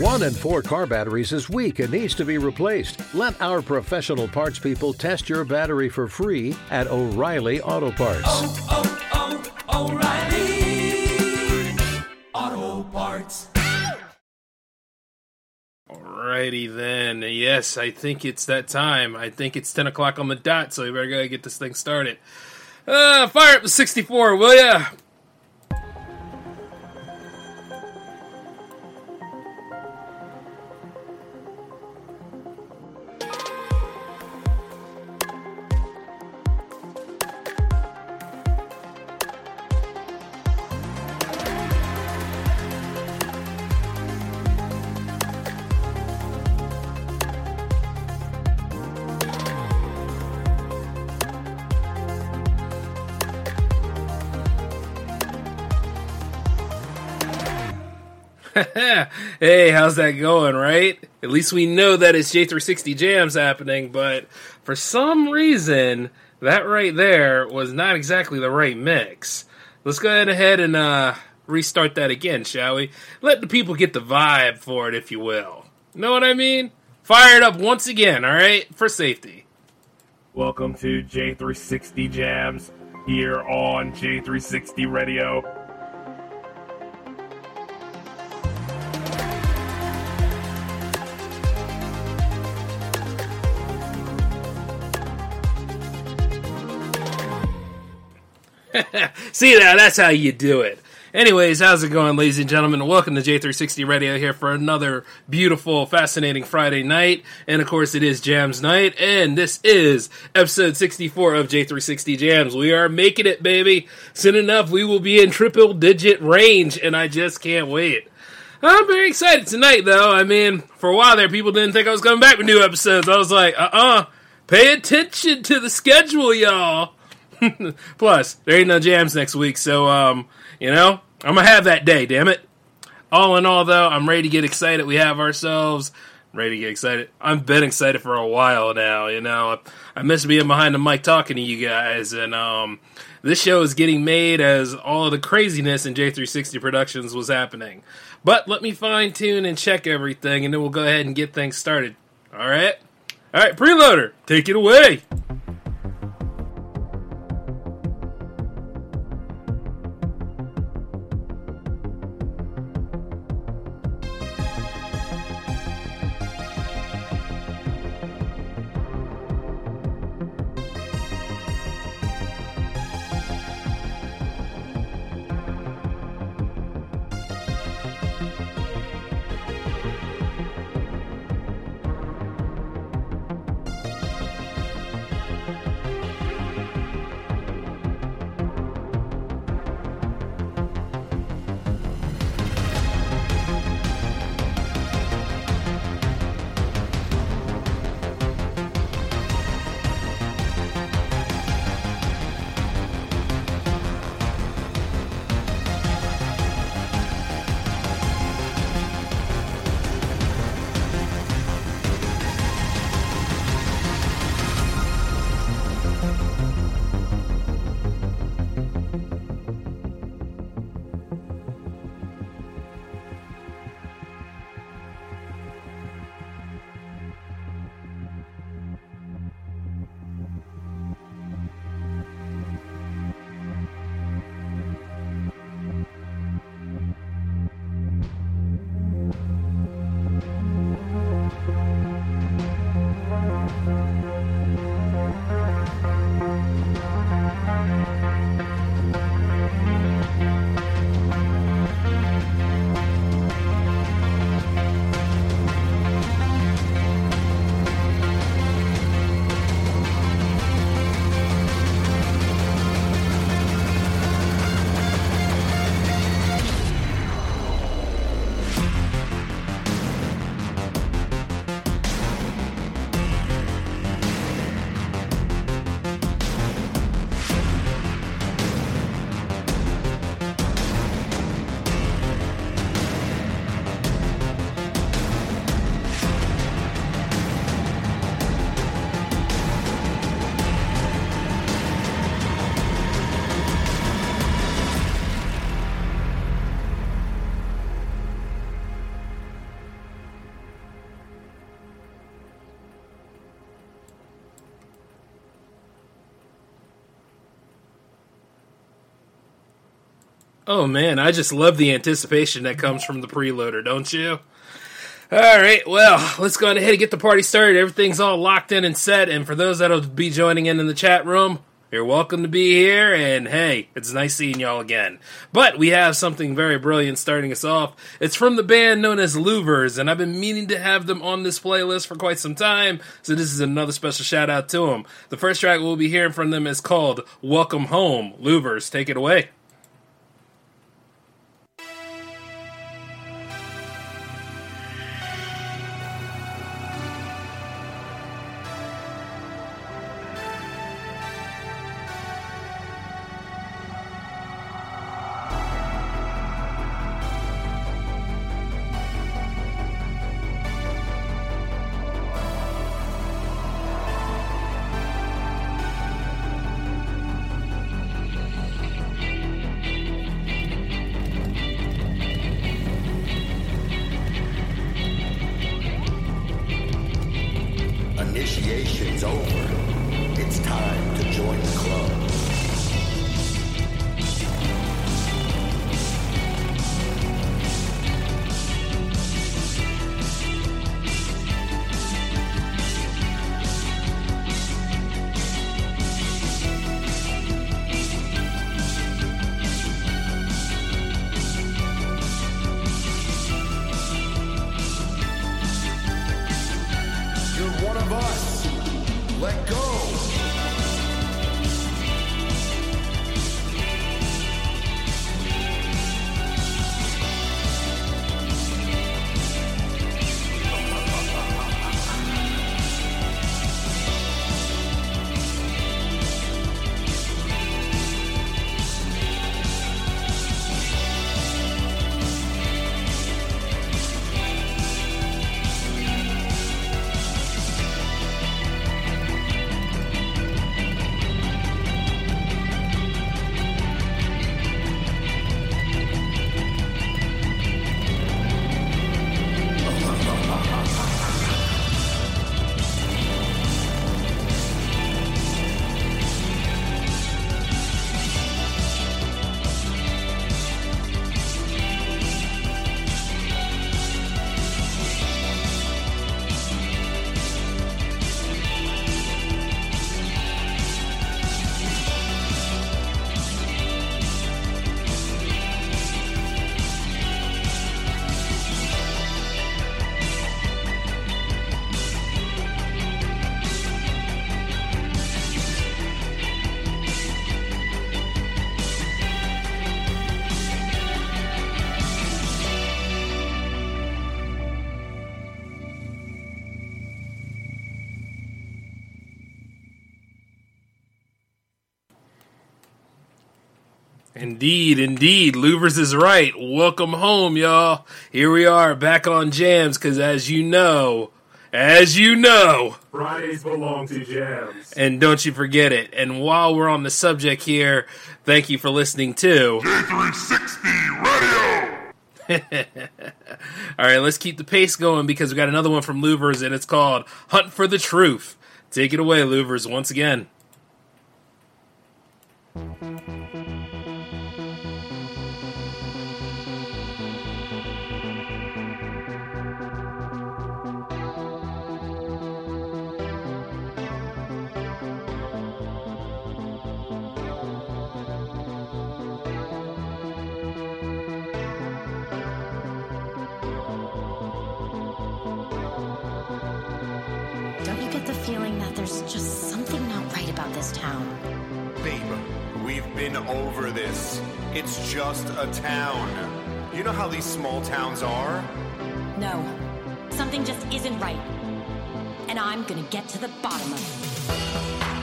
One in four car batteries is weak and needs to be replaced. Let our professional parts people test your battery for free at O'Reilly Auto Parts. oh, oh, O'Reilly Auto Parts. Alrighty then. Yes, I think it's that time. I think it's 10 o'clock on the dot, so we better go get this thing started. Uh, fire up the 64, will ya? How's that going, right? At least we know that it's J360 Jams happening, but for some reason, that right there was not exactly the right mix. Let's go ahead and uh, restart that again, shall we? Let the people get the vibe for it, if you will. Know what I mean? Fire it up once again, alright? For safety. Welcome to J360 Jams here on J360 Radio. See now, that's how you do it. Anyways, how's it going, ladies and gentlemen? Welcome to J360 Radio here for another beautiful, fascinating Friday night. And of course, it is Jams Night, and this is episode 64 of J360 Jams. We are making it, baby. Soon enough, we will be in triple digit range, and I just can't wait. I'm very excited tonight, though. I mean, for a while there, people didn't think I was coming back with new episodes. I was like, uh uh pay attention to the schedule, y'all. Plus, there ain't no jams next week, so um, you know, I'm gonna have that day. Damn it! All in all, though, I'm ready to get excited. We have ourselves ready to get excited. I've been excited for a while now. You know, I miss being behind the mic talking to you guys, and um, this show is getting made as all the craziness in J360 Productions was happening. But let me fine tune and check everything, and then we'll go ahead and get things started. All right, all right, preloader, take it away. Oh man, I just love the anticipation that comes from the preloader, don't you? All right, well, let's go ahead and get the party started. Everything's all locked in and set, and for those that'll be joining in in the chat room, you're welcome to be here, and hey, it's nice seeing y'all again. But we have something very brilliant starting us off. It's from the band known as Louvers, and I've been meaning to have them on this playlist for quite some time, so this is another special shout out to them. The first track we'll be hearing from them is called Welcome Home. Louvers, take it away. Indeed, indeed. Louvers is right. Welcome home, y'all. Here we are back on jams because, as you know, as you know, Fridays belong to jams. and don't you forget it. And while we're on the subject here, thank you for listening to. J360 Radio. All right, let's keep the pace going because we got another one from Louvers and it's called Hunt for the Truth. Take it away, Louvers, once again. Over this. It's just a town. You know how these small towns are? No. Something just isn't right. And I'm gonna get to the bottom of it.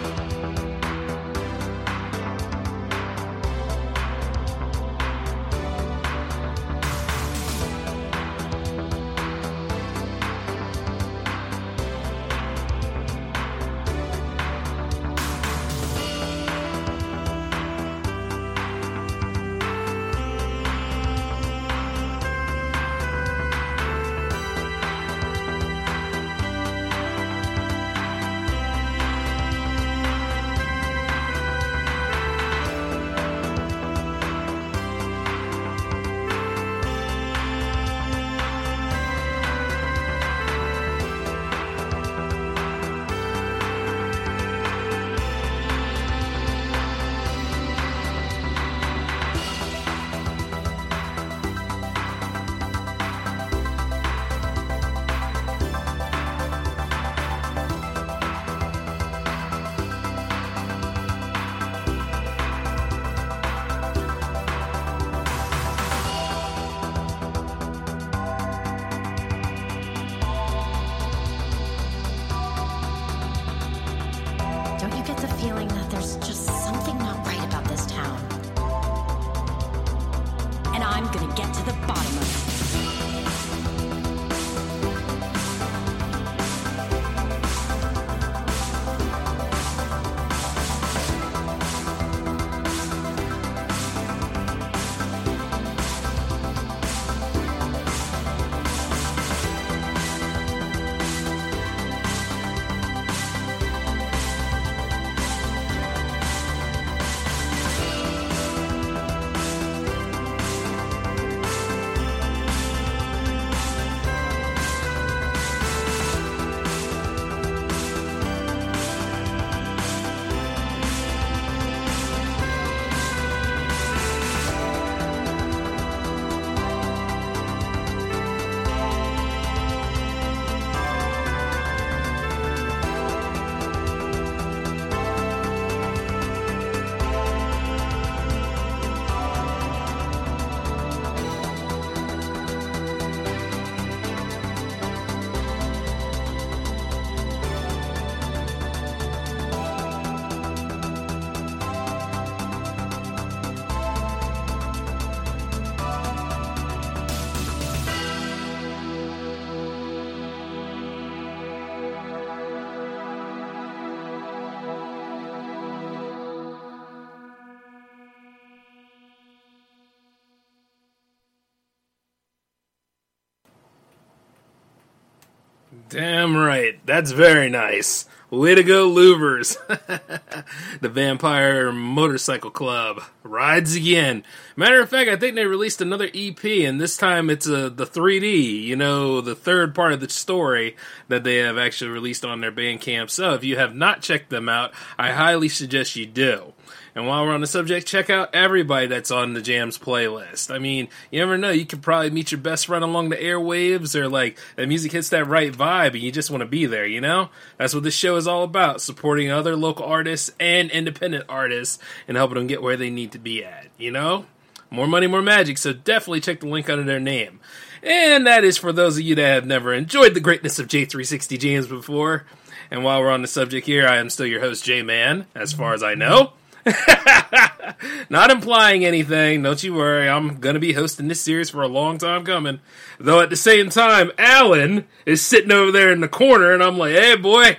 Damn right. That's very nice. Way to go, Louvers. the Vampire Motorcycle Club rides again. Matter of fact, I think they released another EP, and this time it's uh, the 3D, you know, the third part of the story that they have actually released on their Bandcamp. So if you have not checked them out, I highly suggest you do. And while we're on the subject, check out everybody that's on the Jams playlist. I mean, you never know, you could probably meet your best friend along the airwaves, or like that music hits that right vibe and you just want to be there, you know? That's what this show is all about supporting other local artists and independent artists and helping them get where they need to be at, you know? More money, more magic, so definitely check the link under their name. And that is for those of you that have never enjoyed the greatness of J360 Jams before. And while we're on the subject here, I am still your host, J Man, as far as I know. Not implying anything, don't you worry. I'm going to be hosting this series for a long time coming. Though at the same time, Alan is sitting over there in the corner, and I'm like, hey, boy,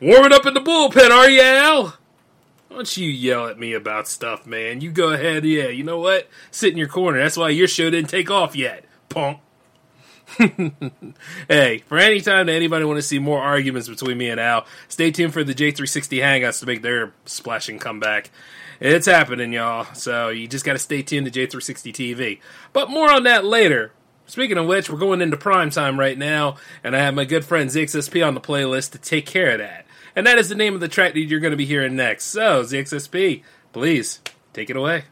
warming up in the bullpen, are you, Al? Don't you yell at me about stuff, man. You go ahead, yeah, you know what? Sit in your corner. That's why your show didn't take off yet, punk. hey, for any time that anybody want to see more arguments between me and Al, stay tuned for the J360 Hangouts to make their splashing comeback. It's happening, y'all. So you just got to stay tuned to J360 TV. But more on that later. Speaking of which, we're going into prime time right now, and I have my good friend ZXSP on the playlist to take care of that. And that is the name of the track that you're going to be hearing next. So, ZXSP, please take it away.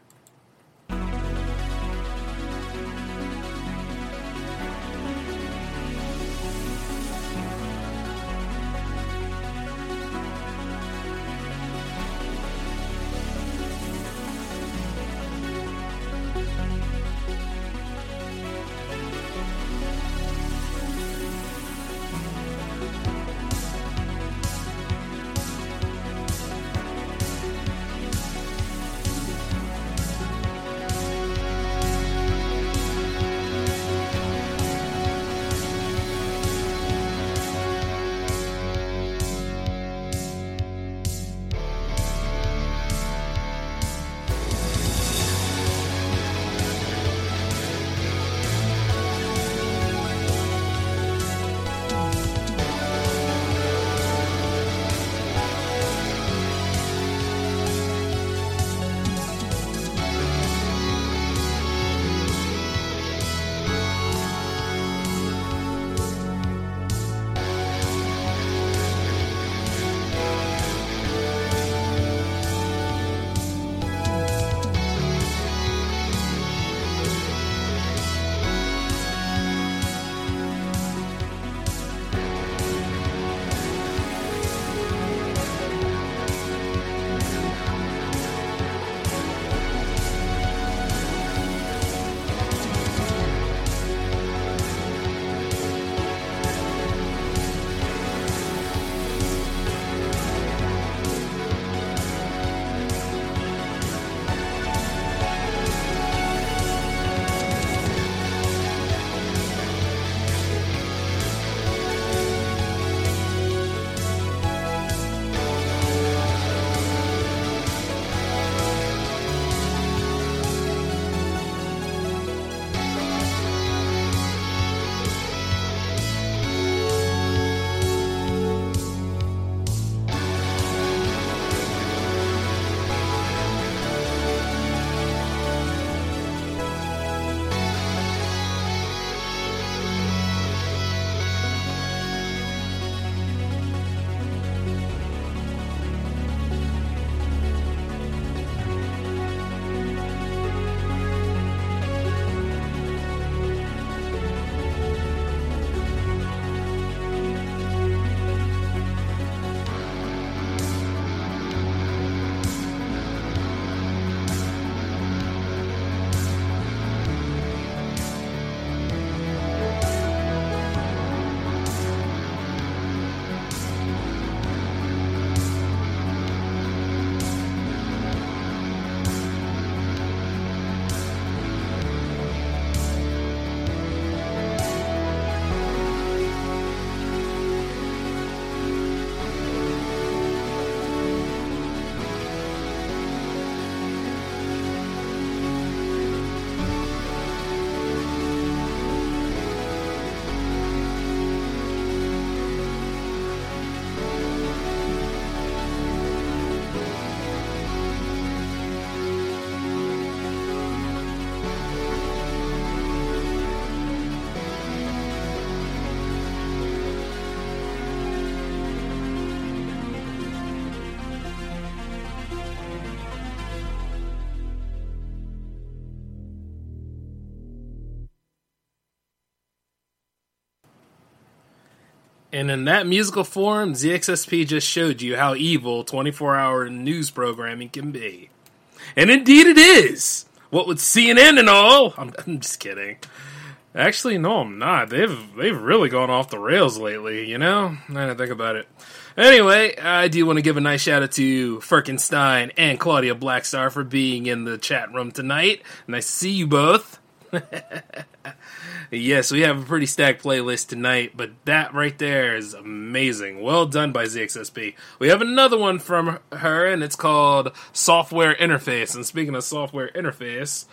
And in that musical form, ZXSP just showed you how evil 24 hour news programming can be. And indeed it is! What with CNN and all? I'm, I'm just kidding. Actually, no, I'm not. They've they've really gone off the rails lately, you know? I I think about it. Anyway, I do want to give a nice shout out to Firkenstein and Claudia Blackstar for being in the chat room tonight. Nice to see you both. yes, we have a pretty stacked playlist tonight, but that right there is amazing. Well done by ZXSP. We have another one from her, and it's called Software Interface. And speaking of software interface,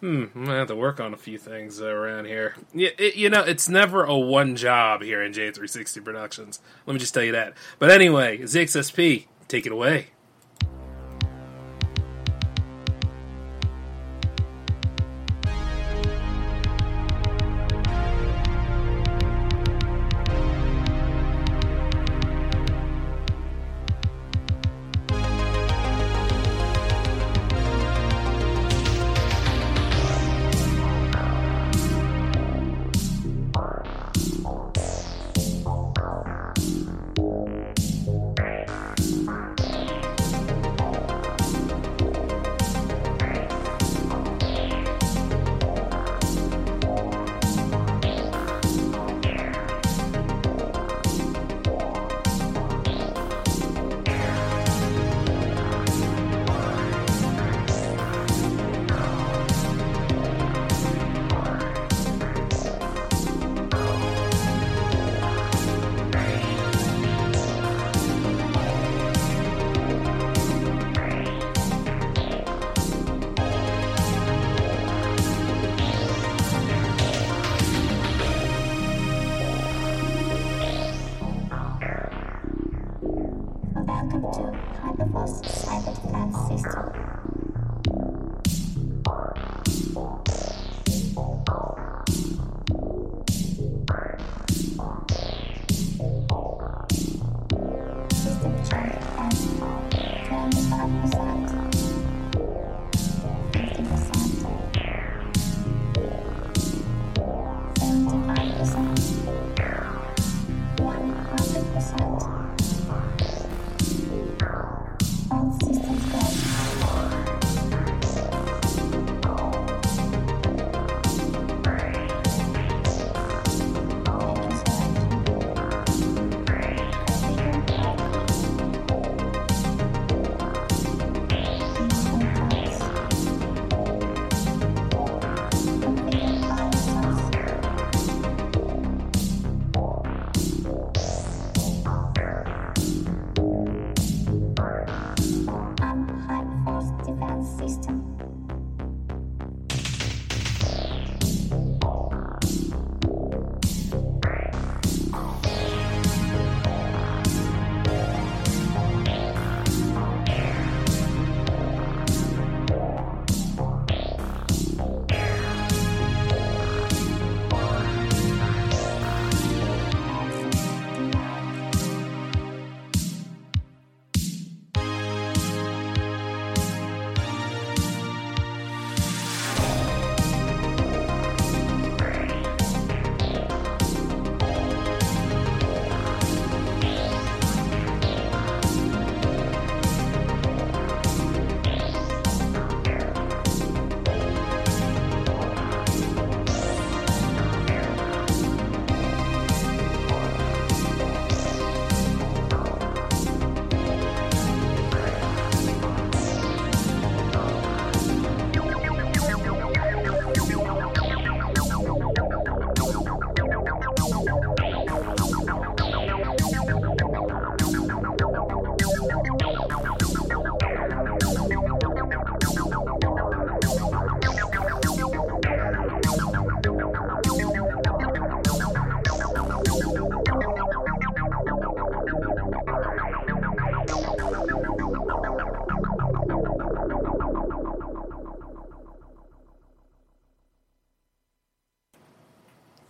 hmm, I'm gonna have to work on a few things around here. Yeah, you know, it's never a one job here in J360 Productions. Let me just tell you that. But anyway, ZXSP, take it away.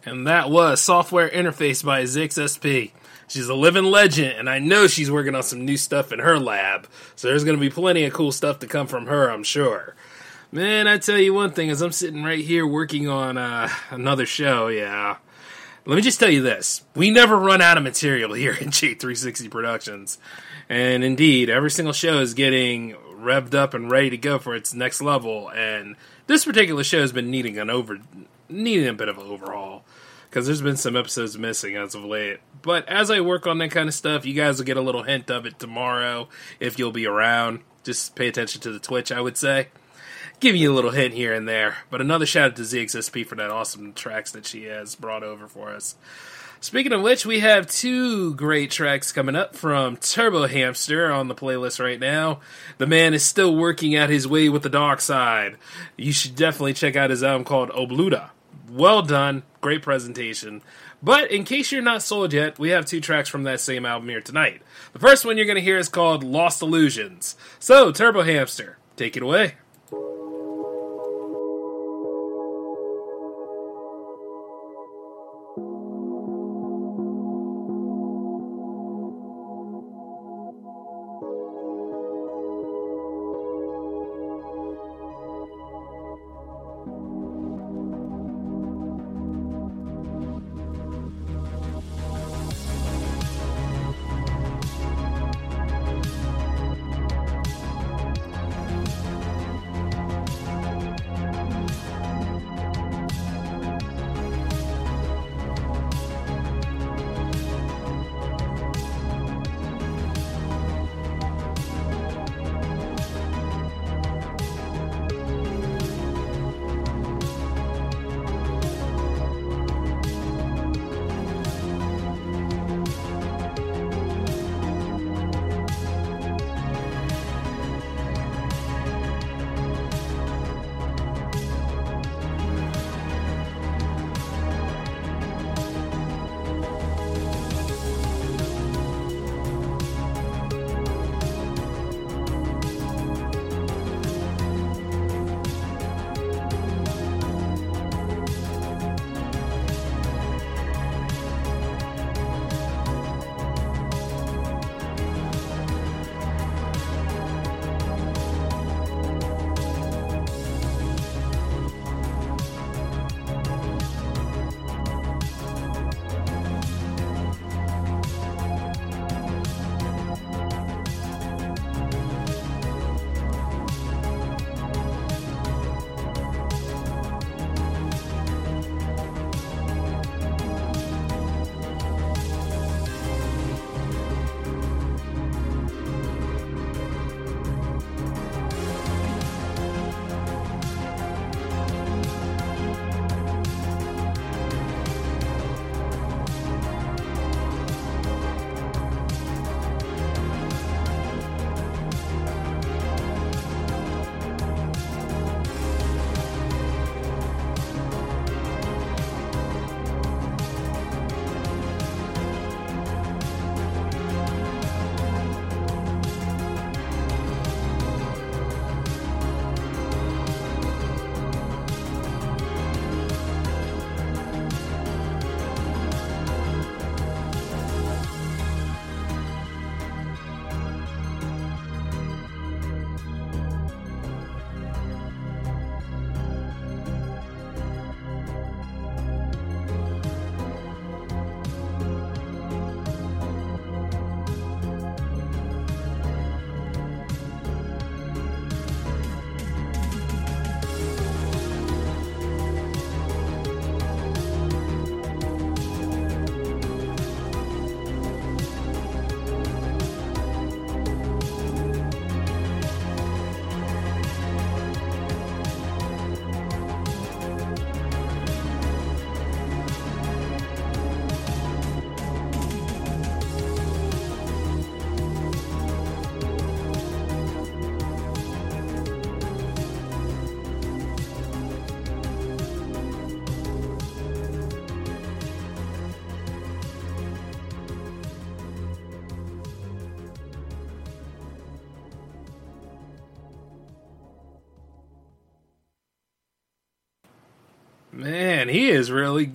And that was Software Interface by ZXSP. She's a living legend, and I know she's working on some new stuff in her lab. So there's going to be plenty of cool stuff to come from her, I'm sure. Man, I tell you one thing, as I'm sitting right here working on uh, another show, yeah, let me just tell you this: we never run out of material here in J360 Productions, and indeed, every single show is getting revved up and ready to go for its next level. And this particular show has been needing an over, needing a bit of an overhaul because there's been some episodes missing as of late. But as I work on that kind of stuff, you guys will get a little hint of it tomorrow if you'll be around. Just pay attention to the Twitch, I would say. Give you a little hint here and there. But another shout out to ZXSP for that awesome tracks that she has brought over for us. Speaking of which, we have two great tracks coming up from Turbo Hamster on the playlist right now. The man is still working out his way with the dark side. You should definitely check out his album called Obluda. Well done, great presentation. But in case you're not sold yet, we have two tracks from that same album here tonight. The first one you're going to hear is called Lost Illusions. So, Turbo Hamster, take it away.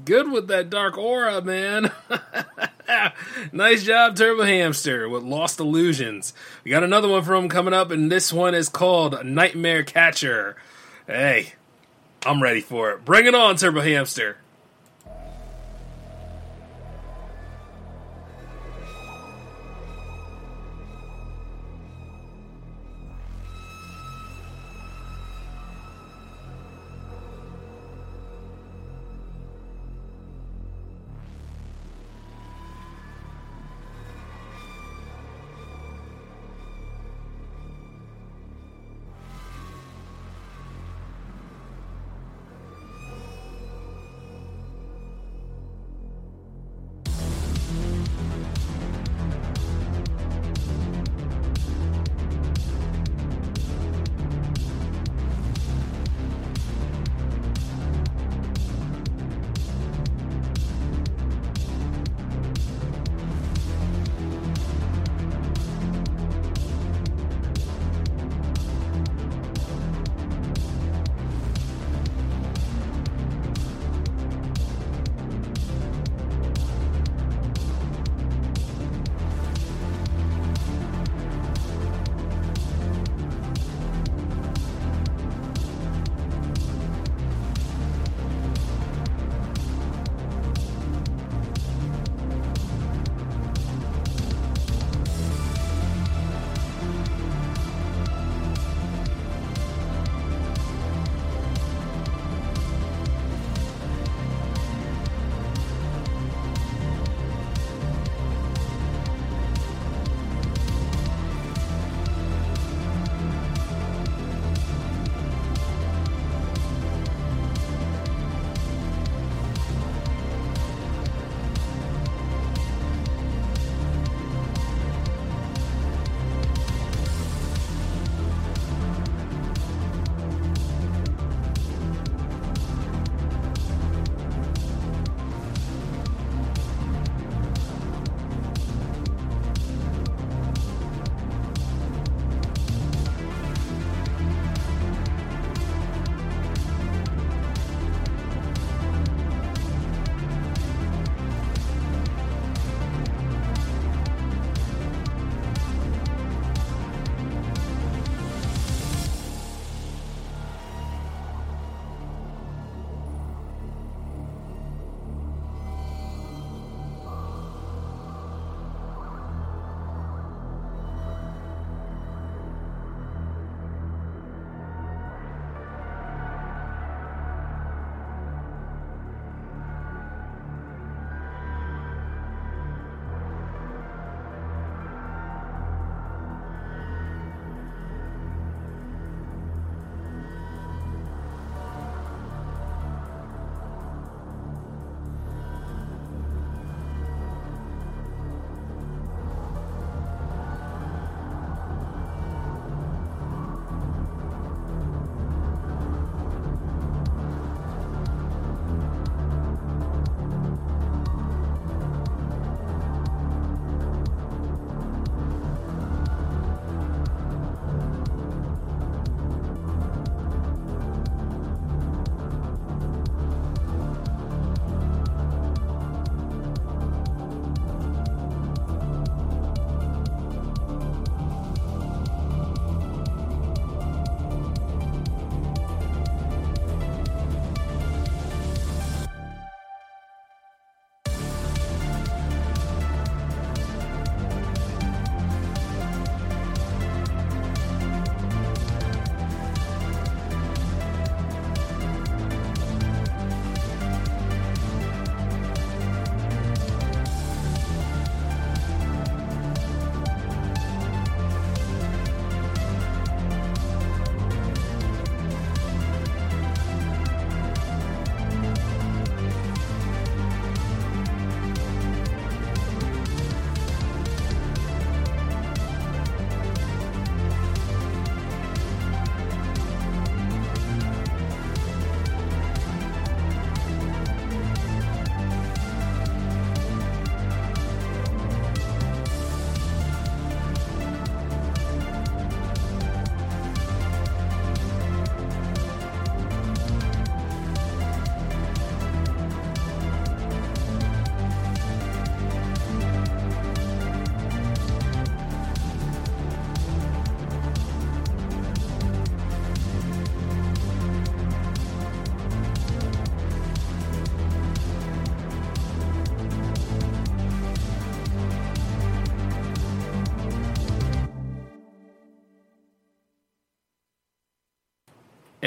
Good with that dark aura, man. nice job, Turbo Hamster, with Lost Illusions. We got another one from coming up, and this one is called Nightmare Catcher. Hey, I'm ready for it. Bring it on, Turbo Hamster.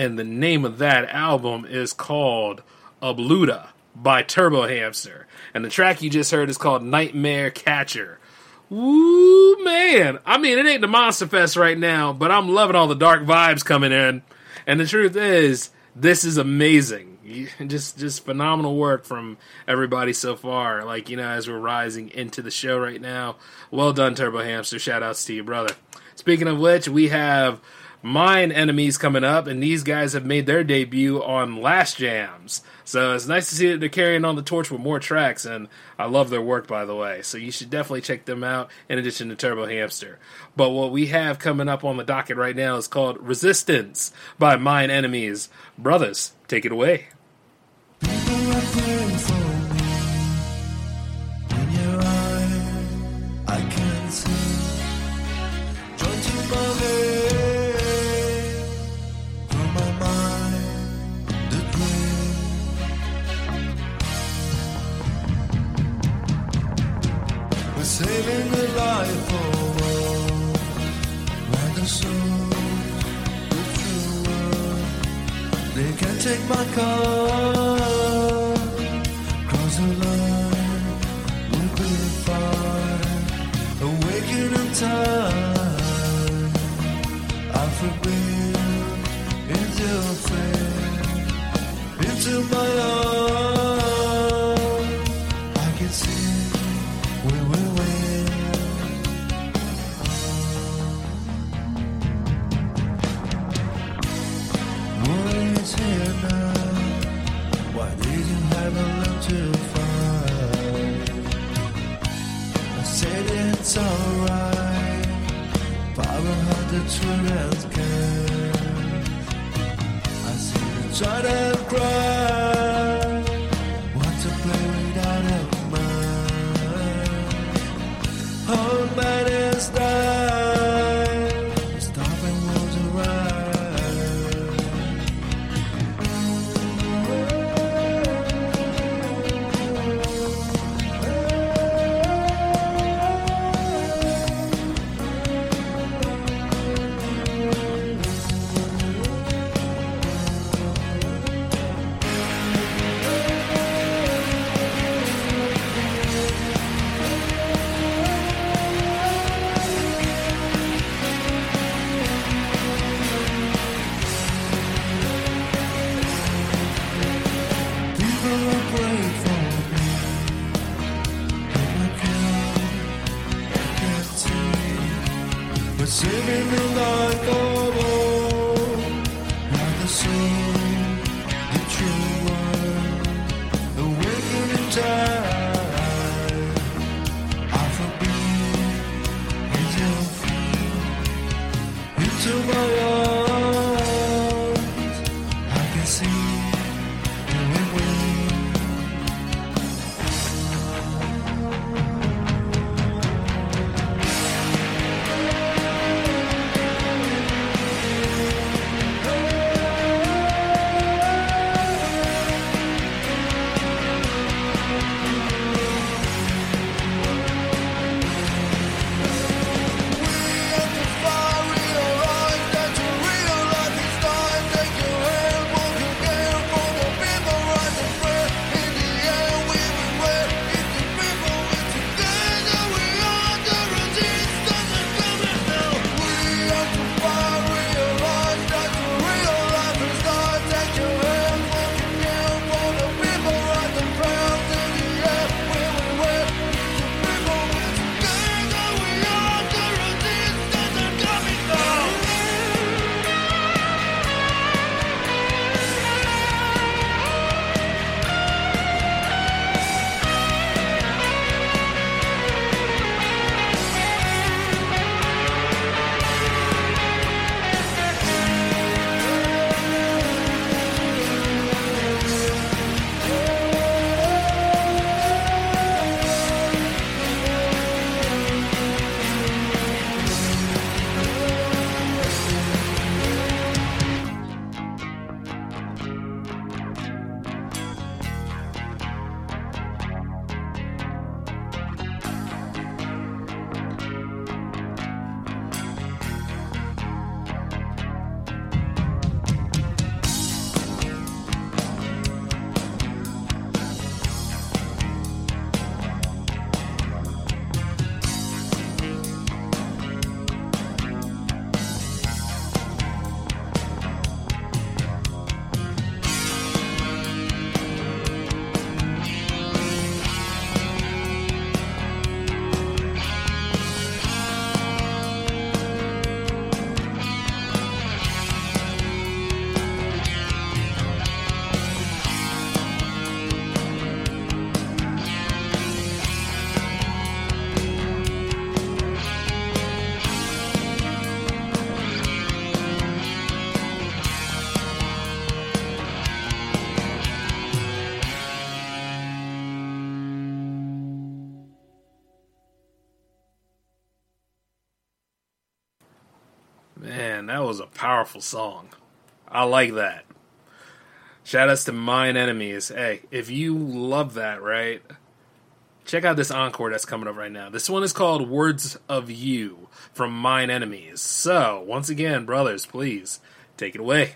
And the name of that album is called Abluda by Turbo Hamster. And the track you just heard is called Nightmare Catcher. Woo, man. I mean, it ain't the Monster Fest right now, but I'm loving all the dark vibes coming in. And the truth is, this is amazing. Just, just phenomenal work from everybody so far. Like, you know, as we're rising into the show right now. Well done, Turbo Hamster. Shout outs to you, brother. Speaking of which, we have Mind Enemies coming up, and these guys have made their debut on Last Jams. So it's nice to see that they're carrying on the torch with more tracks, and I love their work, by the way. So you should definitely check them out in addition to Turbo Hamster. But what we have coming up on the docket right now is called Resistance by Mind Enemies. Brothers, take it away. Powerful song. I like that. Shout outs to Mind Enemies. Hey, if you love that, right? Check out this encore that's coming up right now. This one is called Words of You from Mind Enemies. So, once again, brothers, please take it away.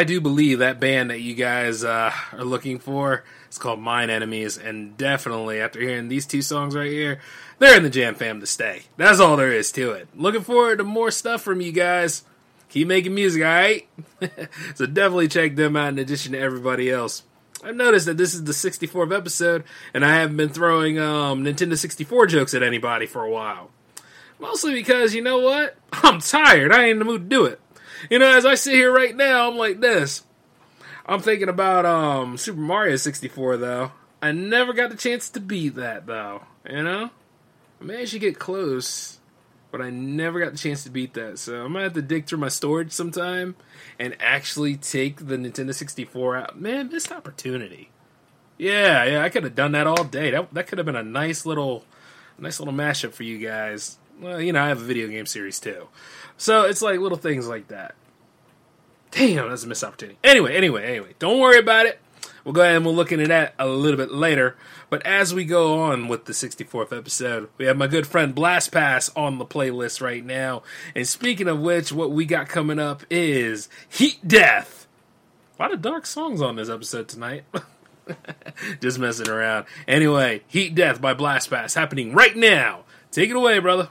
I do believe that band that you guys uh, are looking for is called Mind Enemies, and definitely after hearing these two songs right here, they're in the Jam Fam to stay. That's all there is to it. Looking forward to more stuff from you guys. Keep making music, alright? so definitely check them out in addition to everybody else. I've noticed that this is the 64th episode, and I haven't been throwing um, Nintendo 64 jokes at anybody for a while. Mostly because, you know what? I'm tired. I ain't in the mood to do it. You know, as I sit here right now, I'm like this. I'm thinking about um, Super Mario 64, though. I never got the chance to beat that, though. You know? I managed to get close, but I never got the chance to beat that. So I'm gonna have to dig through my storage sometime and actually take the Nintendo 64 out. Man, missed opportunity. Yeah, yeah, I could have done that all day. That that could have been a nice little, nice little mashup for you guys. Well, you know, I have a video game series too, so it's like little things like that. Damn, that's a missed opportunity. Anyway, anyway, anyway, don't worry about it. We'll go ahead and we'll look into that a little bit later. But as we go on with the 64th episode, we have my good friend Blastpast on the playlist right now. And speaking of which, what we got coming up is Heat Death. A lot of dark songs on this episode tonight. Just messing around. Anyway, Heat Death by Blastpast happening right now. Take it away, brother.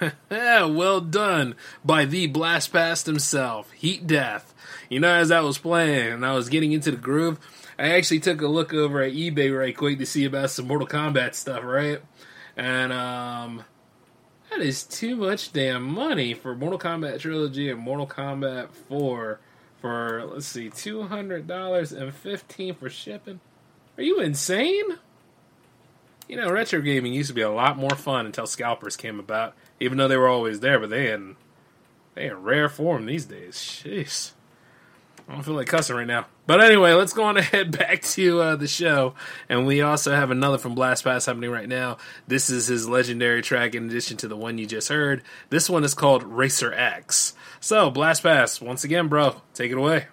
well done by the Blastpast himself, Heat Death. You know, as I was playing and I was getting into the groove, I actually took a look over at eBay right quick to see about some Mortal Kombat stuff, right? And um, that is too much damn money for Mortal Kombat Trilogy and Mortal Kombat 4 for let's see, two hundred dollars and fifteen for shipping. Are you insane? You know, retro gaming used to be a lot more fun until scalpers came about. Even though they were always there, but they in they in rare form these days. Jeez. I don't feel like cussing right now. But anyway, let's go on ahead back to uh, the show. And we also have another from Blastpast happening right now. This is his legendary track in addition to the one you just heard. This one is called Racer X. So, Blastpast, once again, bro, take it away.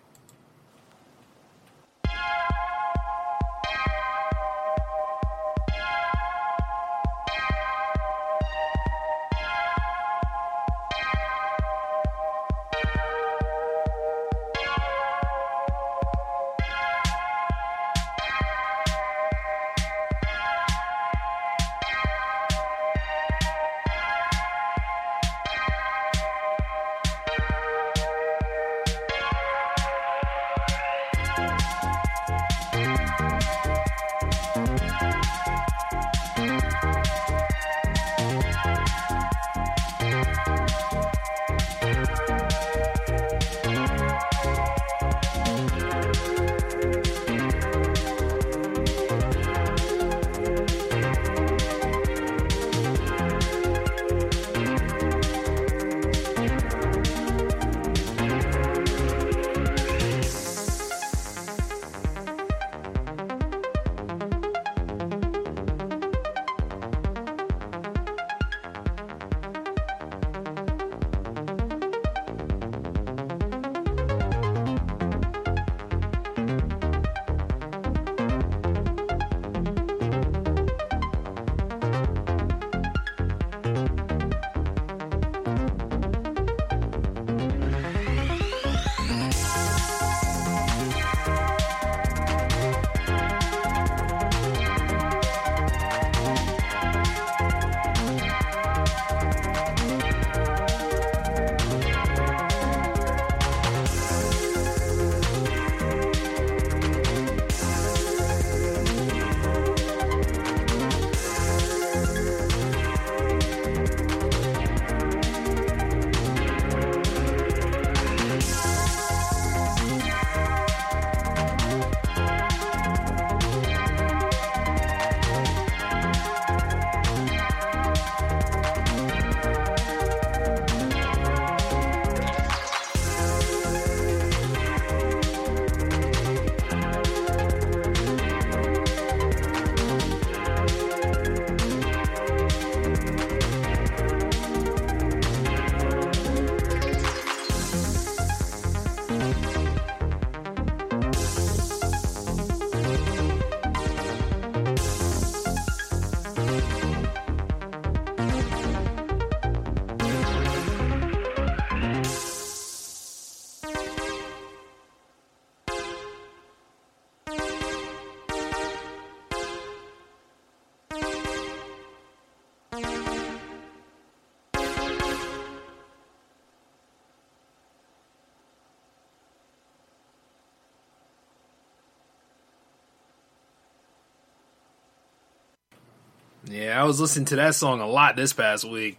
Was listening to that song a lot this past week.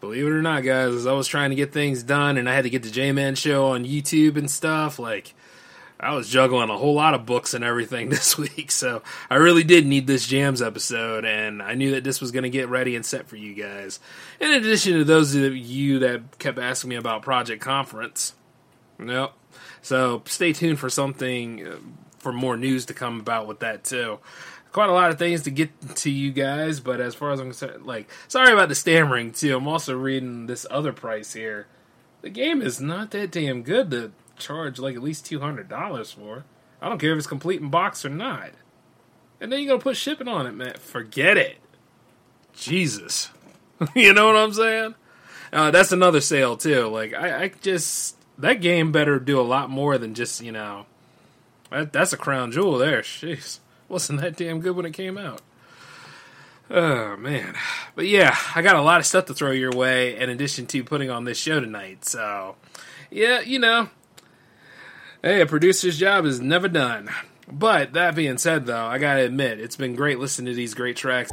Believe it or not, guys, as I was trying to get things done and I had to get the J Man show on YouTube and stuff, like I was juggling a whole lot of books and everything this week. So I really did need this jams episode, and I knew that this was going to get ready and set for you guys. In addition to those of you that kept asking me about Project Conference. Yep. So stay tuned for something, uh, for more news to come about with that too quite a lot of things to get to you guys, but as far as I'm concerned, like, sorry about the stammering too. I'm also reading this other price here. The game is not that damn good to charge like at least two hundred dollars for. I don't care if it's complete in box or not. And then you gotta put shipping on it, man. Forget it. Jesus. you know what I'm saying? Uh, that's another sale too. Like I, I just that game better do a lot more than just you know. That, that's a crown jewel there. Jeez wasn't that damn good when it came out. Oh man, but yeah, I got a lot of stuff to throw your way in addition to putting on this show tonight. So, yeah, you know, hey, a producer's job is never done. But that being said, though, I gotta admit, it's been great listening to these great tracks.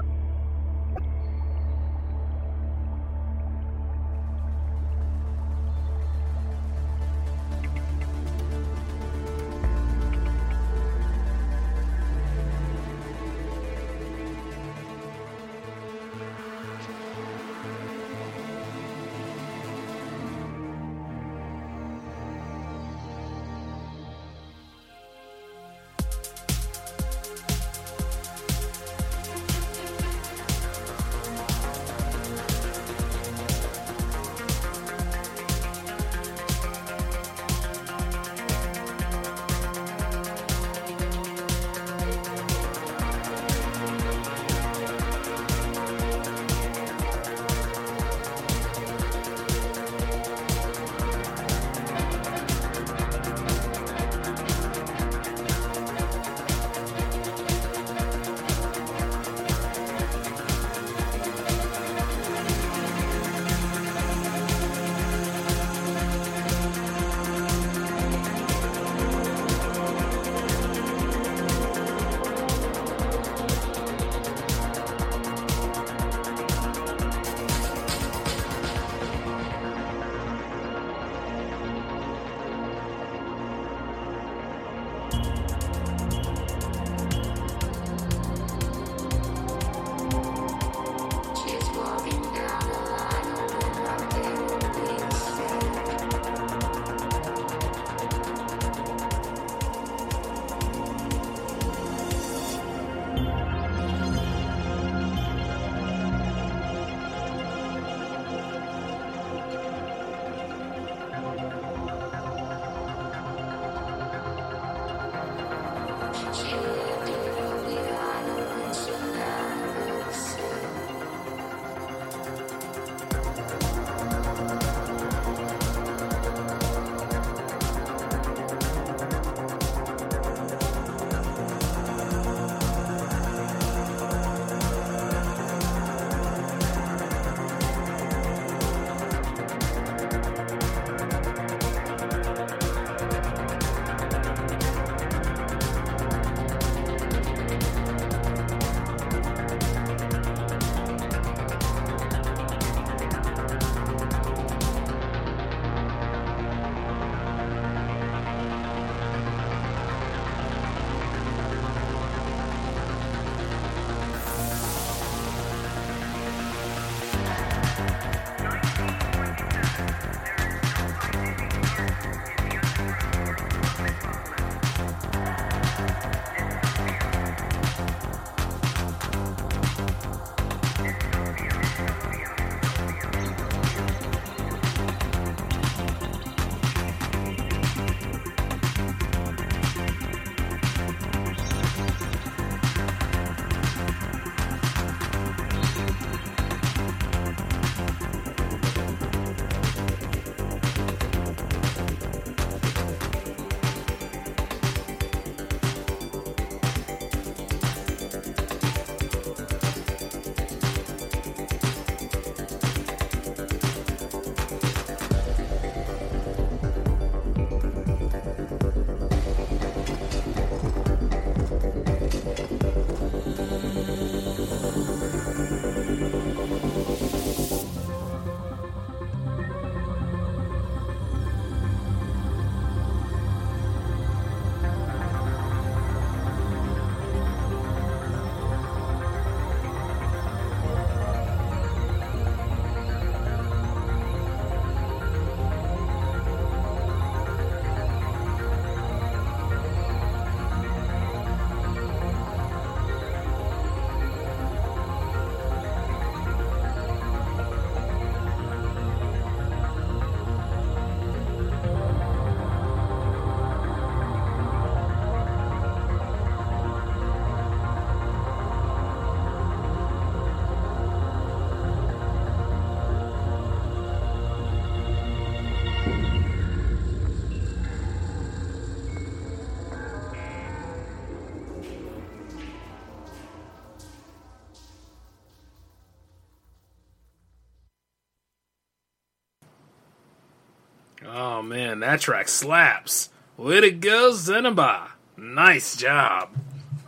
That track slaps. Way to go, Syneba. Nice job.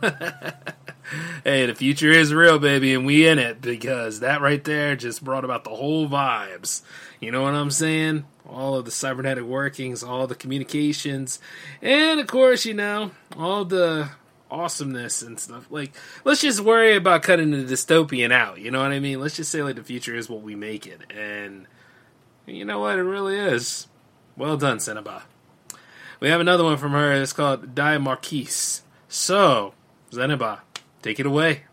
hey, the future is real, baby, and we in it because that right there just brought about the whole vibes. You know what I'm saying? All of the cybernetic workings, all the communications, and of course, you know, all the awesomeness and stuff. Like, let's just worry about cutting the dystopian out. You know what I mean? Let's just say like the future is what we make it, and you know what? It really is. Well done, Syneba. We have another one from her. It's called Die Marquise. So, Syneba, take it away.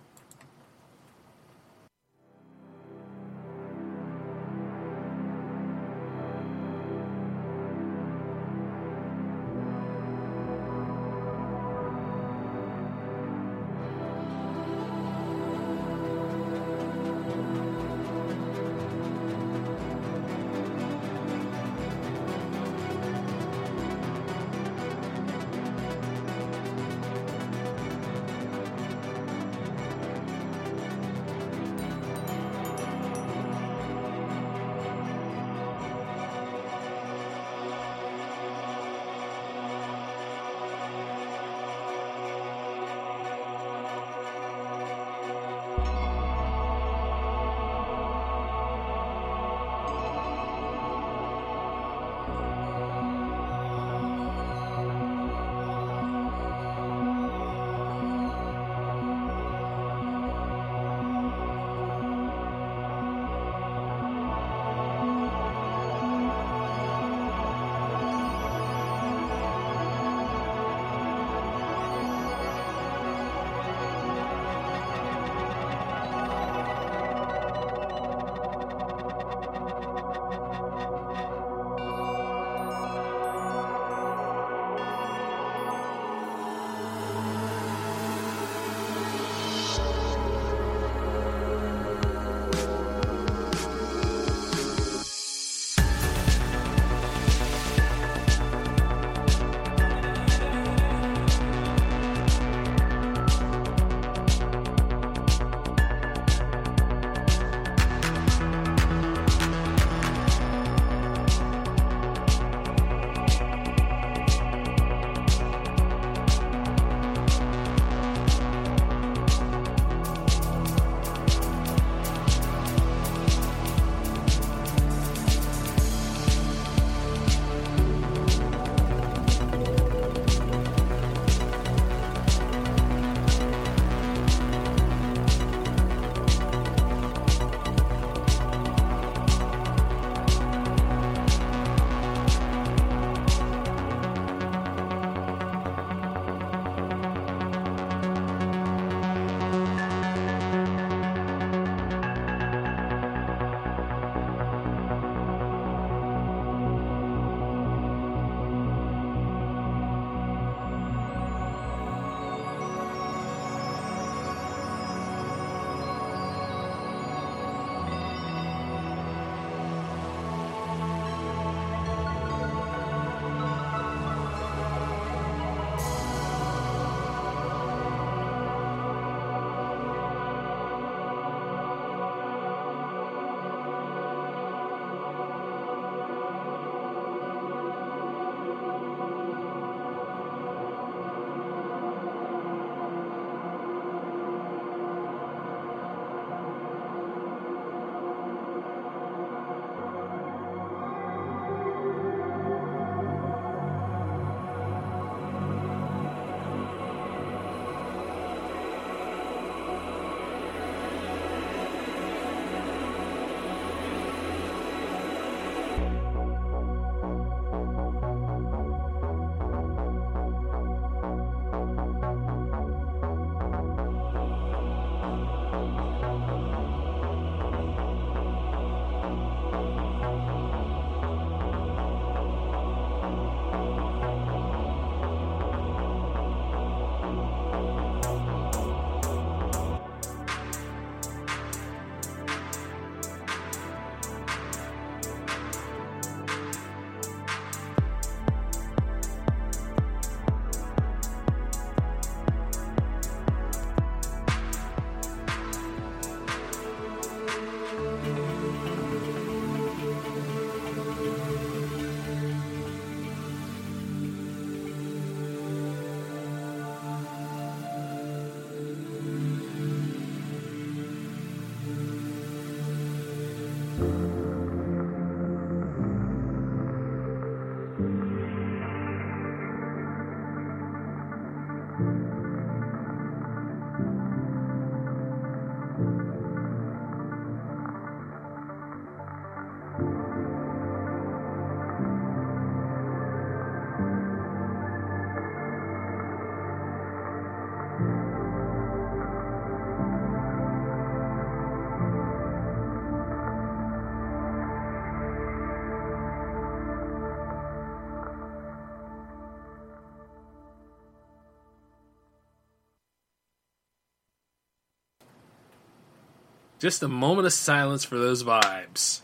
Just a moment of silence for those vibes.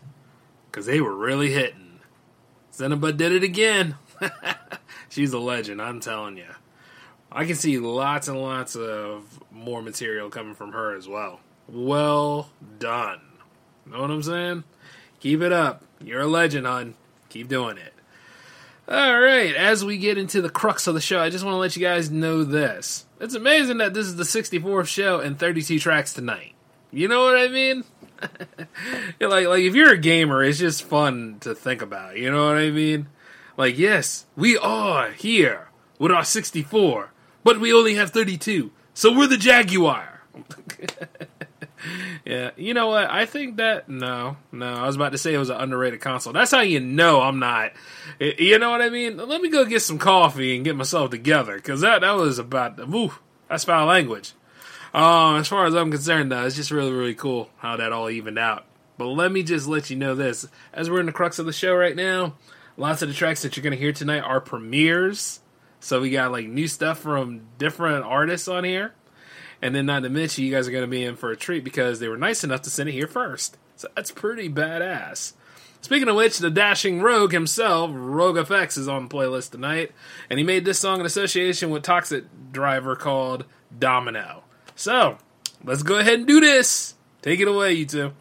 Because they were really hitting. Syneba did it again. She's a legend, I'm telling you. I can see lots and lots of more material coming from her as well. Well done. Know what I'm saying? Keep it up. You're a legend, hon. Keep doing it. All right, as we get into the crux of the show, I just want to let you guys know this. It's amazing that this is the 64th show and 32 tracks tonight. You know what I mean? like like if you're a gamer, it's just fun to think about. You know what I mean? Like yes, we are here with our 64, but we only have 32. So we're the Jaguar. yeah, you know what? I think that no, no. I was about to say it was an underrated console. That's how you know I'm not. You know what I mean? Let me go get some coffee and get myself together because that that was about. Woo, that's foul language. Um, as far as I'm concerned, though, it's just really really cool how that all evened out. But let me just let you know this: as we're in the crux of the show right now, lots of the tracks that you're gonna hear tonight are premieres. So we got like new stuff from different artists on here. And then not to mention, you guys are going to be in for a treat because they were nice enough to send it here first. So that's pretty badass. Speaking of which, the dashing rogue himself, Rogue FX, is on the playlist tonight, and he made this song in association with Toxic Driver called Domino. So, let's go ahead and do this. Take it away, you two.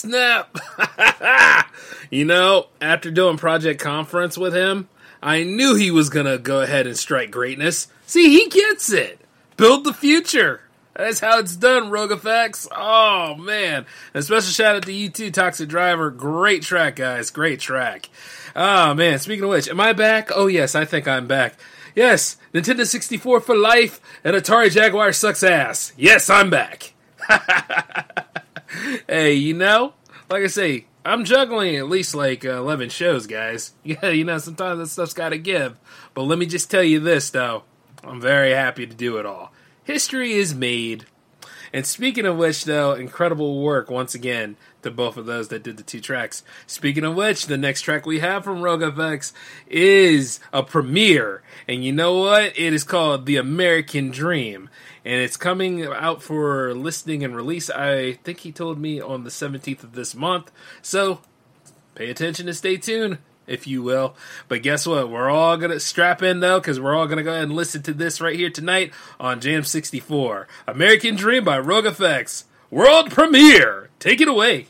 Snap! you know, after doing Project Conference with him, I knew he was gonna go ahead and strike greatness. See, he gets it. Build the future. That's how it's done, Rogue FX. Oh man! And special shout out to you too, Toxic Driver. Great track, guys. Great track. Oh man! Speaking of which, am I back? Oh yes, I think I'm back. Yes, Nintendo 64 for life and Atari Jaguar sucks ass. Yes, I'm back. hey, you know, like I say, I'm juggling at least like uh, 11 shows, guys. Yeah, you know, sometimes that stuff's got to give. But let me just tell you this, though. I'm very happy to do it all. History is made. And speaking of which, though, incredible work once again to both of those that did the two tracks. Speaking of which, the next track we have from Rogue FX is a premiere. And you know what? It is called The American Dream. And it's coming out for listening and release. I think he told me on the 17th of this month. So pay attention and stay tuned if you will. But guess what? We're all gonna strap in though, because we're all gonna go ahead and listen to this right here tonight on Jam 64. American Dream by Rogue FX. World premiere! Take it away.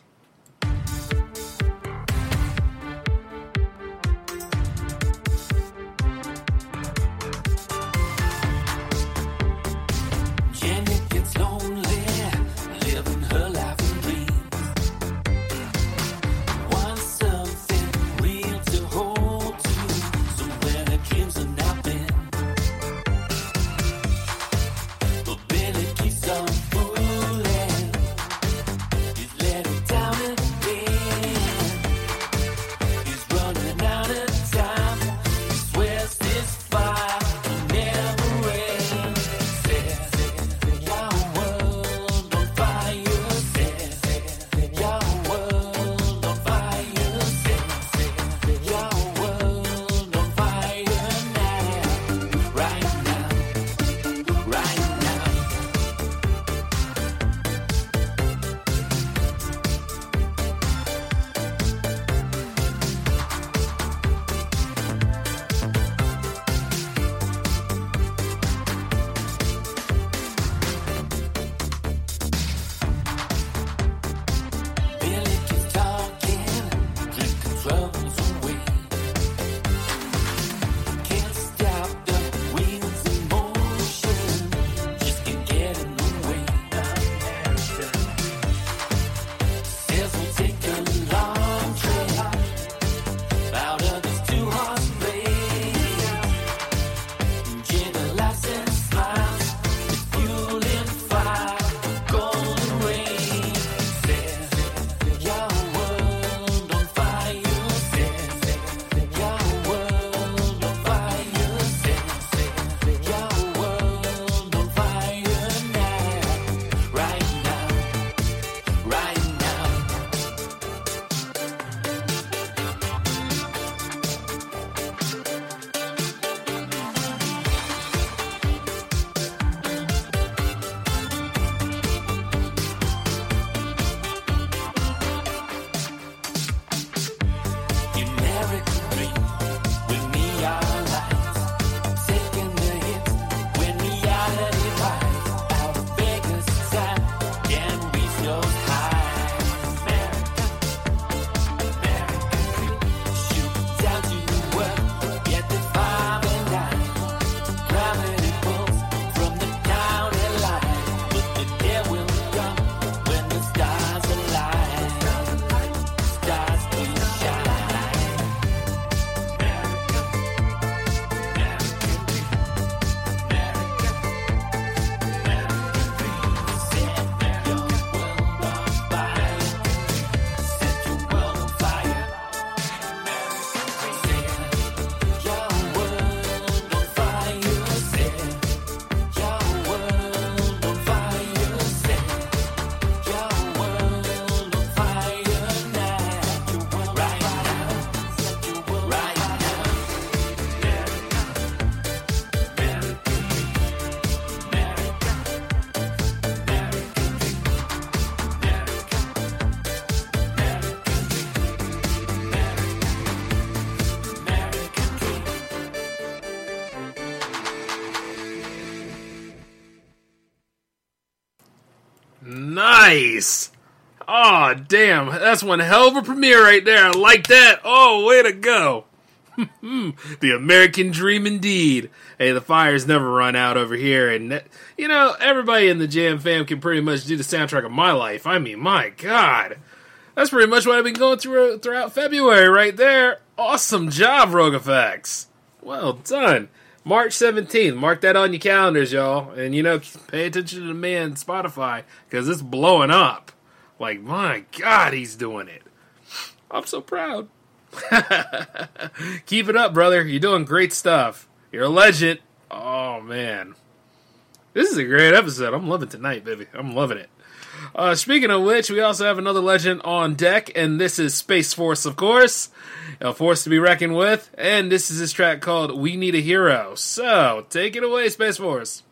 Nice. Oh, damn. That's one hell of a premiere right there. I like that. Oh, way to go. the American dream indeed. Hey, the fires never run out over here. And, that- you know, everybody in the Jam fam can pretty much do the soundtrack of my life. I mean, my God. That's pretty much what I've been going through uh, throughout February right there. Awesome job, Rogue FX. Well done. March 17th. Mark that on your calendars, y'all. And, you know, pay attention to the man Spotify because it's blowing up. Like, my God, he's doing it. I'm so proud. Keep it up, brother. You're doing great stuff. You're a legend. Oh, man. This is a great episode. I'm loving tonight, baby. I'm loving it. Uh, speaking of which, we also have another legend on deck, and this is Spaceforce, of course. A force to be reckoned with. And this is his track called We Need a Hero. So, take it away, Spaceforce.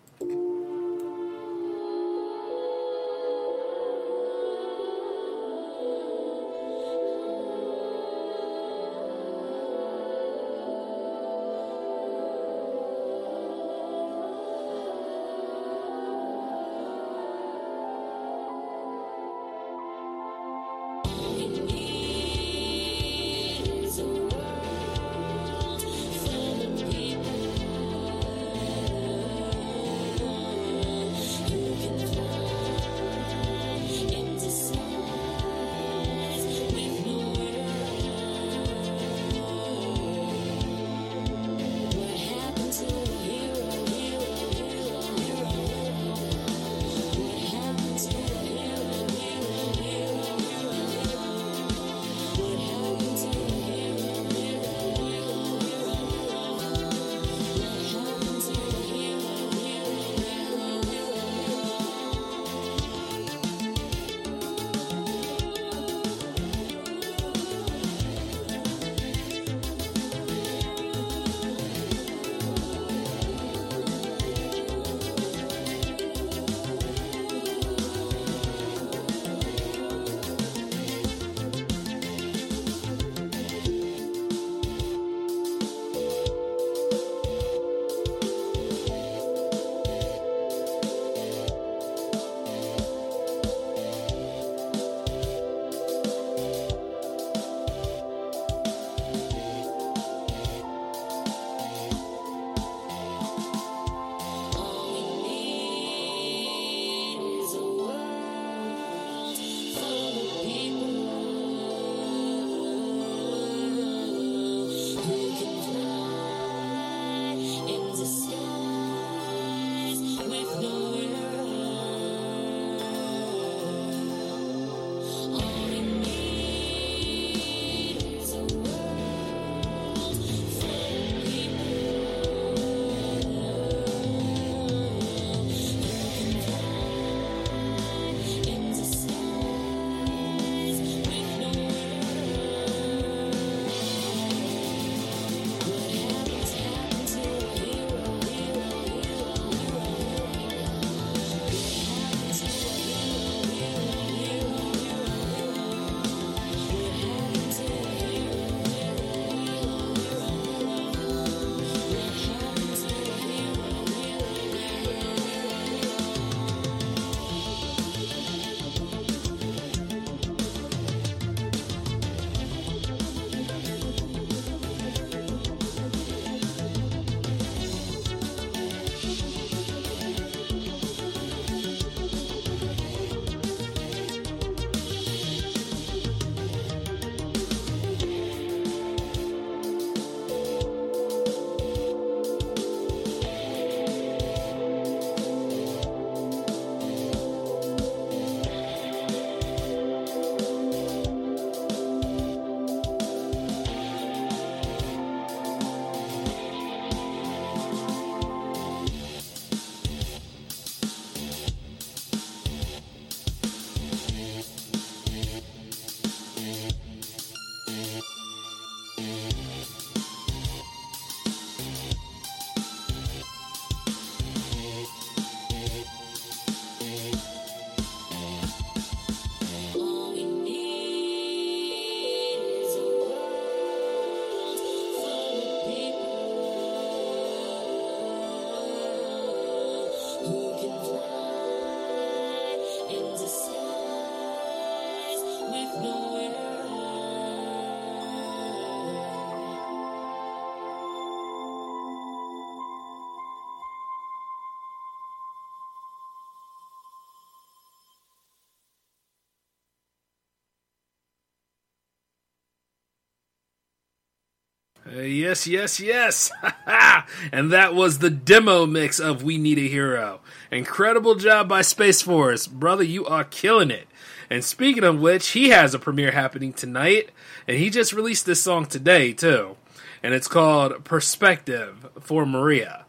Yes, yes, yes. and that was the demo mix of We Need a Hero. Incredible job by Spaceforce. Brother, you are killing it. And speaking of which, he has a premiere happening tonight, and he just released this song today, too. And it's called Perspective for Maria.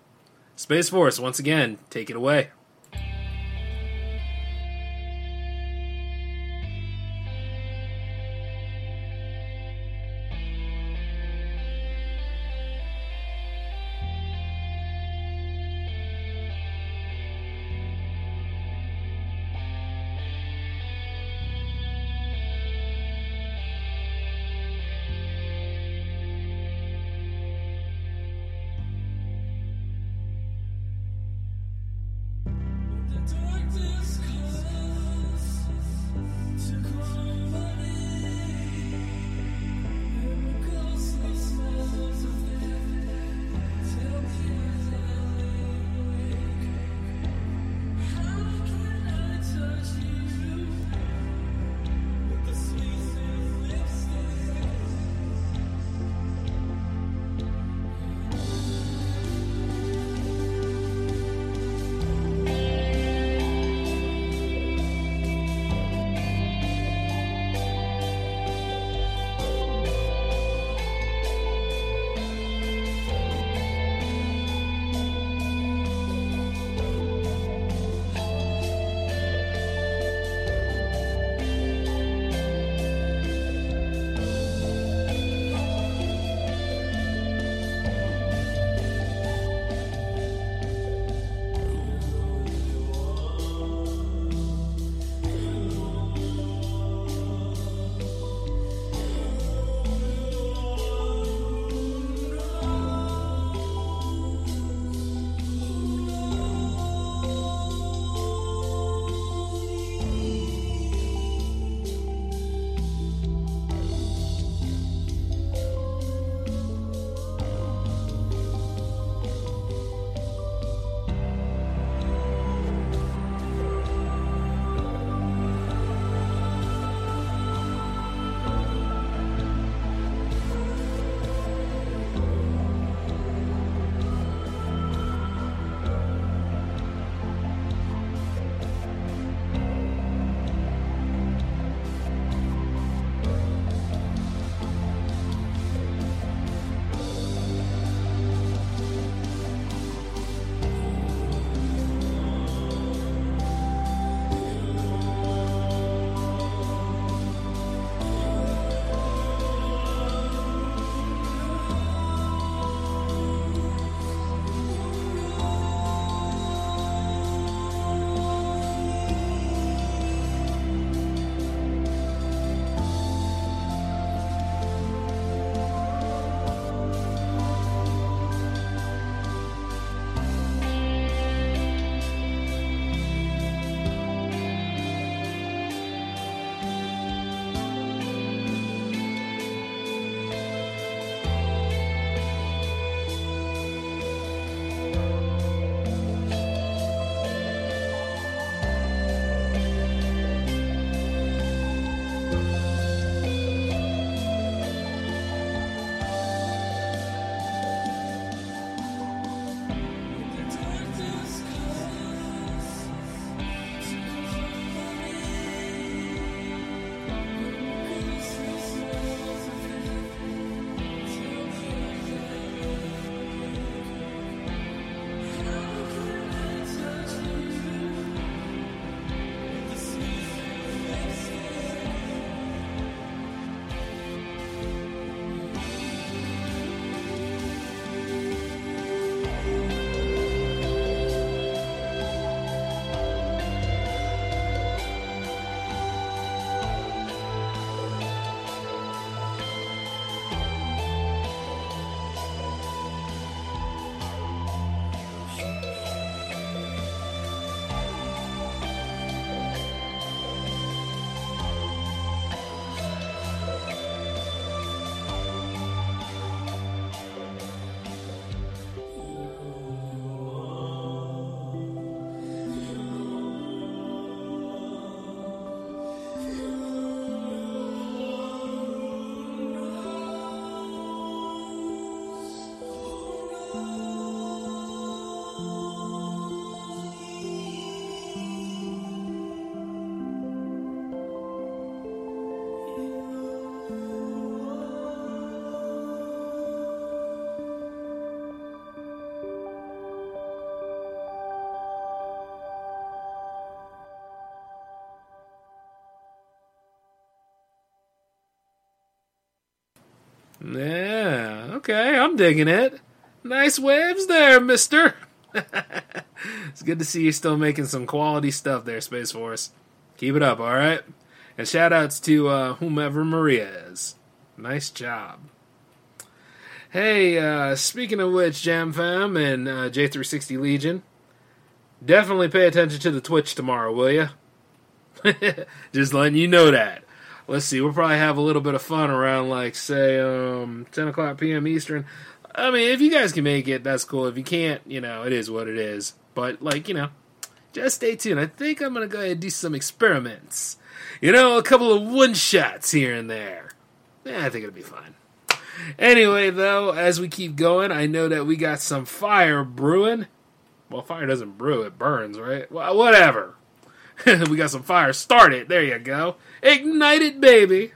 Spaceforce, once again, take it away. Yeah, okay, I'm digging it. Nice waves there, mister. it's good to see you still making some quality stuff there, Spaceforce. Keep it up, alright? And shout outs to uh, whomever Maria is. Nice job. Hey, uh, speaking of which, Jam Fam and uh, J360 Legion, definitely pay attention to the Twitch tomorrow, will ya? Just letting you know that. Let's see, we'll probably have a little bit of fun around, like, say, um, 10 o'clock p.m. Eastern. I mean, if you guys can make it, that's cool. If you can't, you know, it is what it is. But, like, you know, just stay tuned. I think I'm to go ahead and do some experiments. You know, a couple of one shots here and there. Yeah, I think it'll be fine. Anyway, though, as we keep going, I know that we got some fire brewing. Well, fire doesn't brew, it burns, right? Well, whatever. we got some fire started. There you go. Ignite it, baby.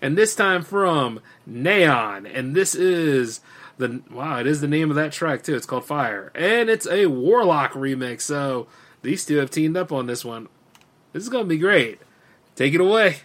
And this time from Neaon. And this is the wow, it is the name of that track too. It's called Fire. And it's a Warlock remix. So these two have teamed up on this one. This is gonna be great. Take it away.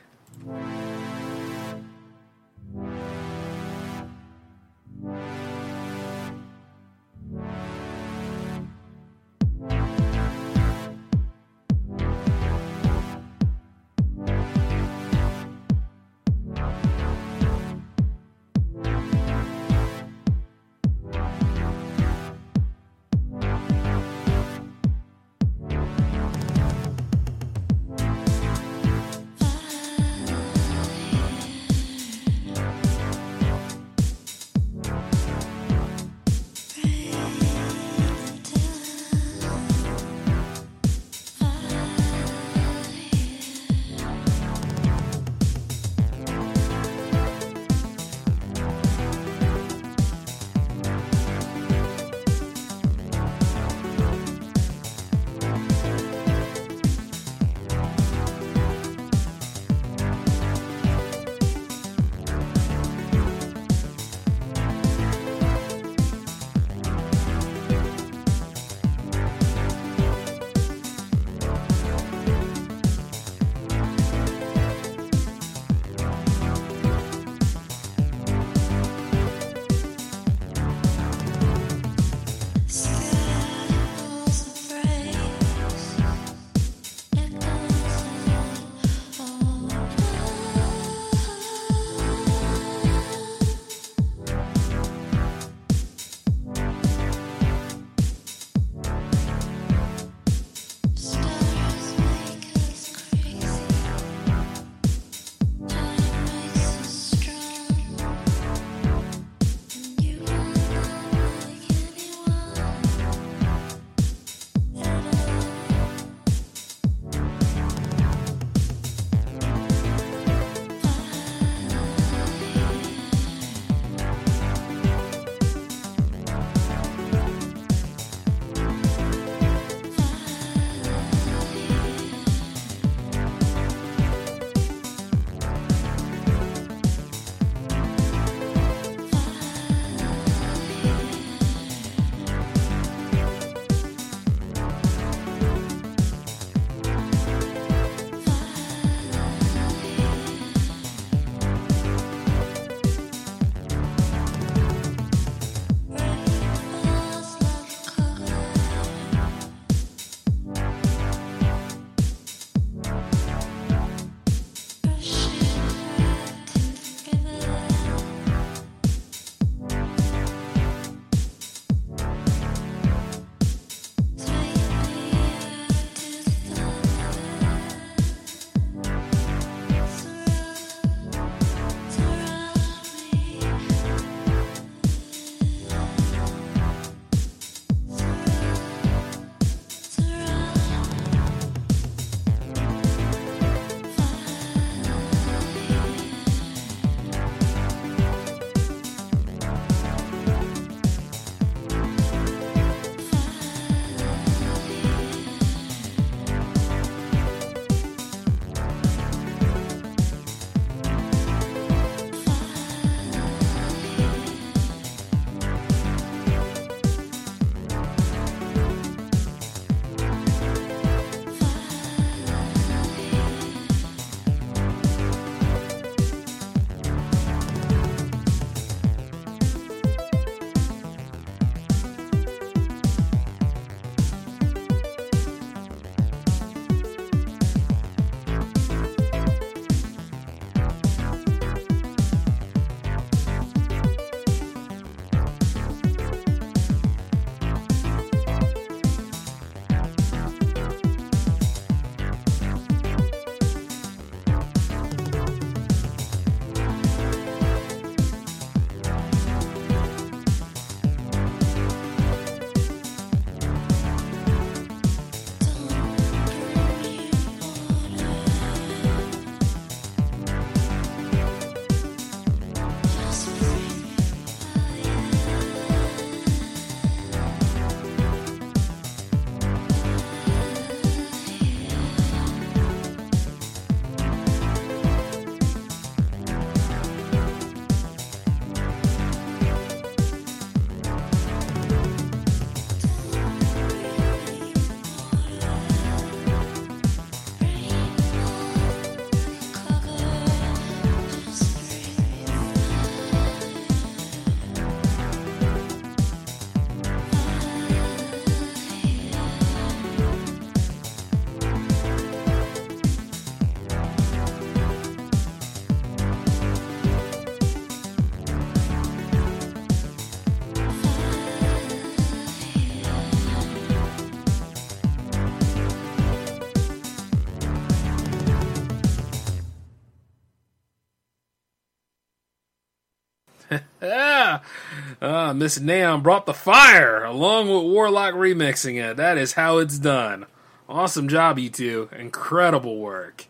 Miss Neaon brought the fire along with Warlock remixing it. That is how it's done. Awesome job, you two. Incredible work.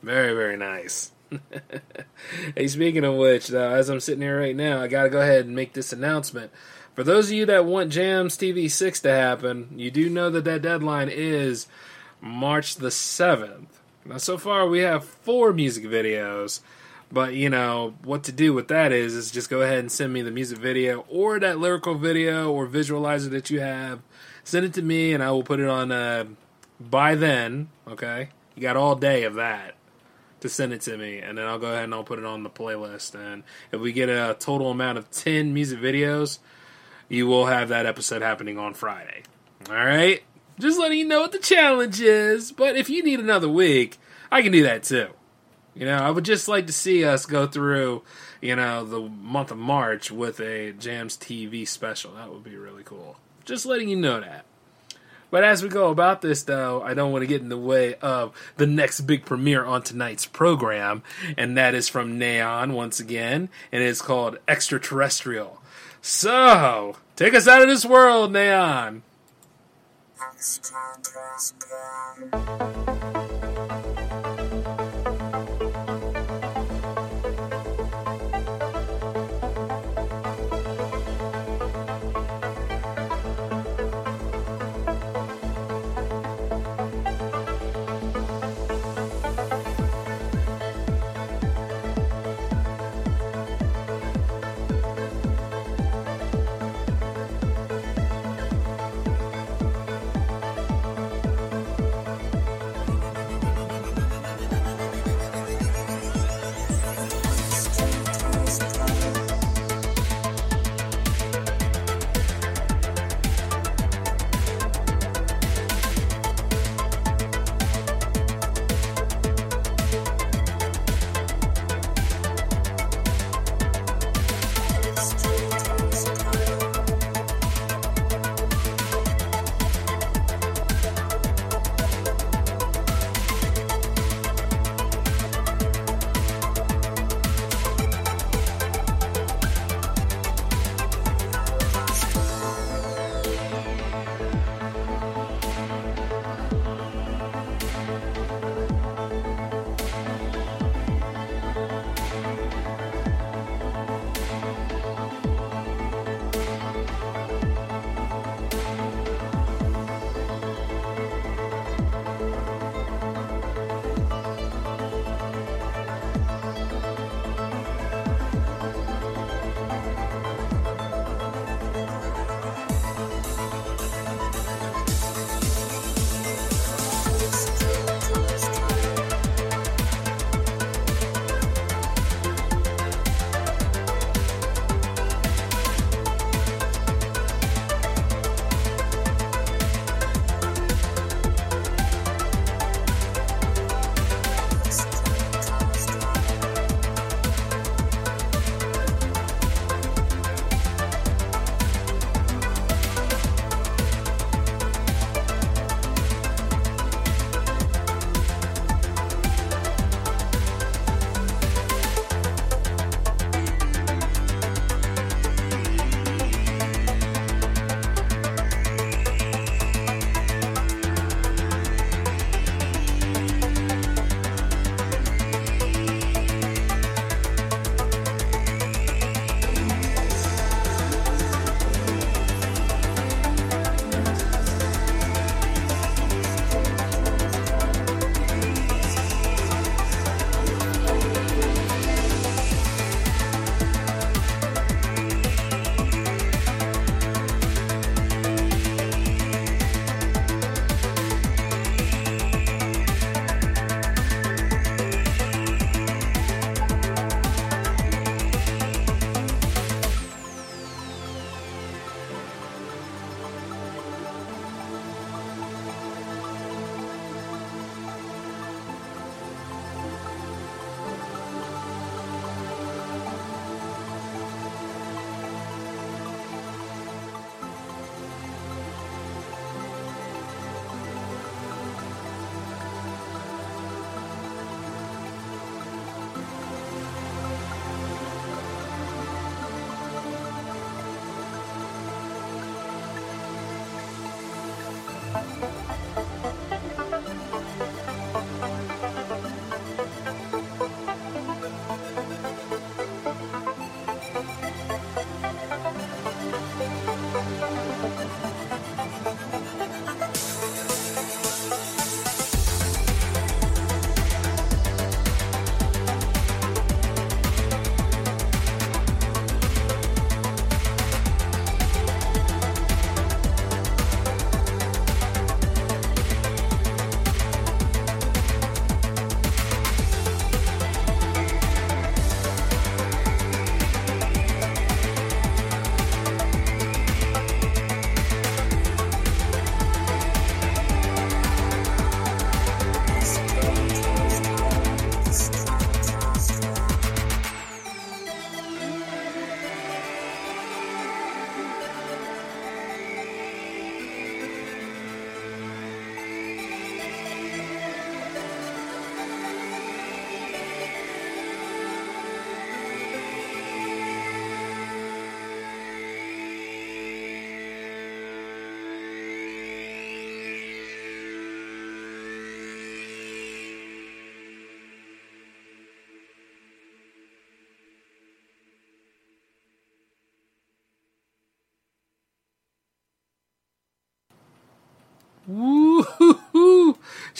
Very, very nice. hey, speaking of which, though, as I'm sitting here right now, I got to go ahead and make this announcement. For those of you that want Jams TV 6 to happen, you do know that that deadline is March the 7th. Now, so far, we have four music videos. But you know what to do with that is is just go ahead and send me the music video or that lyrical video or visualizer that you have. Send it to me and I will put it on. Uh, by then, okay, you got all day of that to send it to me, and then I'll go ahead and I'll put it on the playlist. And if we get a total amount of ten music videos, you will have that episode happening on Friday. All right, just letting you know what the challenge is. But if you need another week, I can do that too. You know, I would just like to see us go through, you know, the month of March with a Jams TV special. That would be really cool. Just letting you know that. But as we go about this, though, I don't want to get in the way of the next big premiere on tonight's program, and that is from Neaon once again, and it's called Extraterrestrial. So, take us out of this world, Neaon.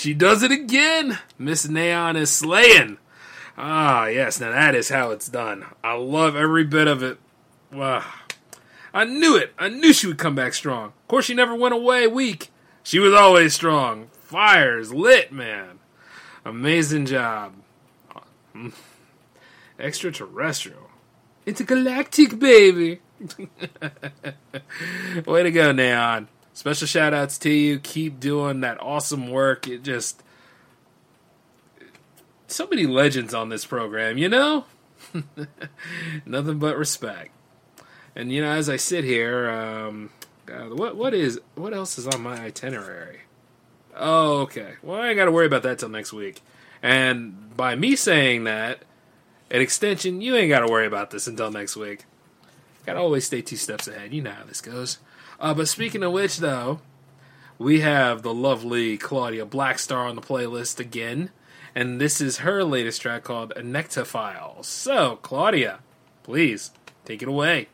She does it again. Miss Neaon is slaying. Ah, yes. Now that is how it's done. I love every bit of it. Wow. I knew it. I knew she would come back strong. Of course, she never went away weak. She was always strong. Fires lit, man. Amazing job. Extraterrestrial. Intergalactic, baby. Way to go, Neaon. Special shout outs to you. Keep doing that awesome work. It just. So many legends on this program, you know? Nothing but respect. And, you know, as I sit here, um, God, what what is what else is on my itinerary? Oh, okay. Well, I ain't got to worry about that till next week. And by me saying that, an extension, you ain't got to worry about this until next week. Gotta always stay two steps ahead. You know how this goes. Uh, but speaking of which, though, we have the lovely Claudia Blackstar on the playlist again. And this is her latest track called Nyctophile. So, Claudia, please take it away.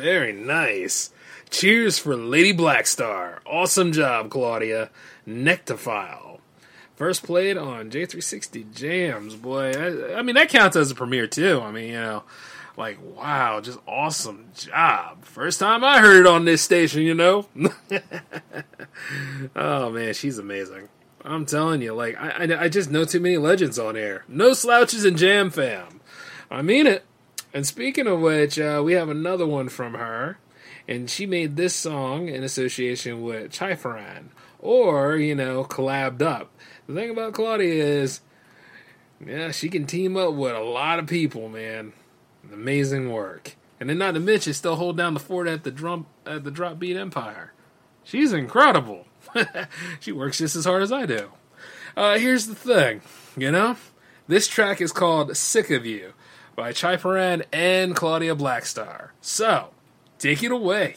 Very nice. Cheers for Lady Blackstar. Awesome job, Claudia. Nyctophile. First played on J360 Jams, boy. I, I mean, that counts as a premiere, too. I mean, you know, like, wow, just awesome job. First time I heard it on this station, you know? oh, man, she's amazing. I'm telling you, like, I, I, I just know too many legends on air. No slouches in Jam Fam. I mean it. And speaking of which, uh, we have another one from her, and she made this song in association with Chypriann, or you know, collabed up. The thing about Claudia is, yeah, she can team up with a lot of people, man. Amazing work, and then not to mention, still hold down the fort at the drum at the Drop Beat Empire. She's incredible. she works just as hard as I do. Uh, here's the thing, you know, this track is called "Sick of You." By Chypriann and Claudia Blackstar. So, take it away.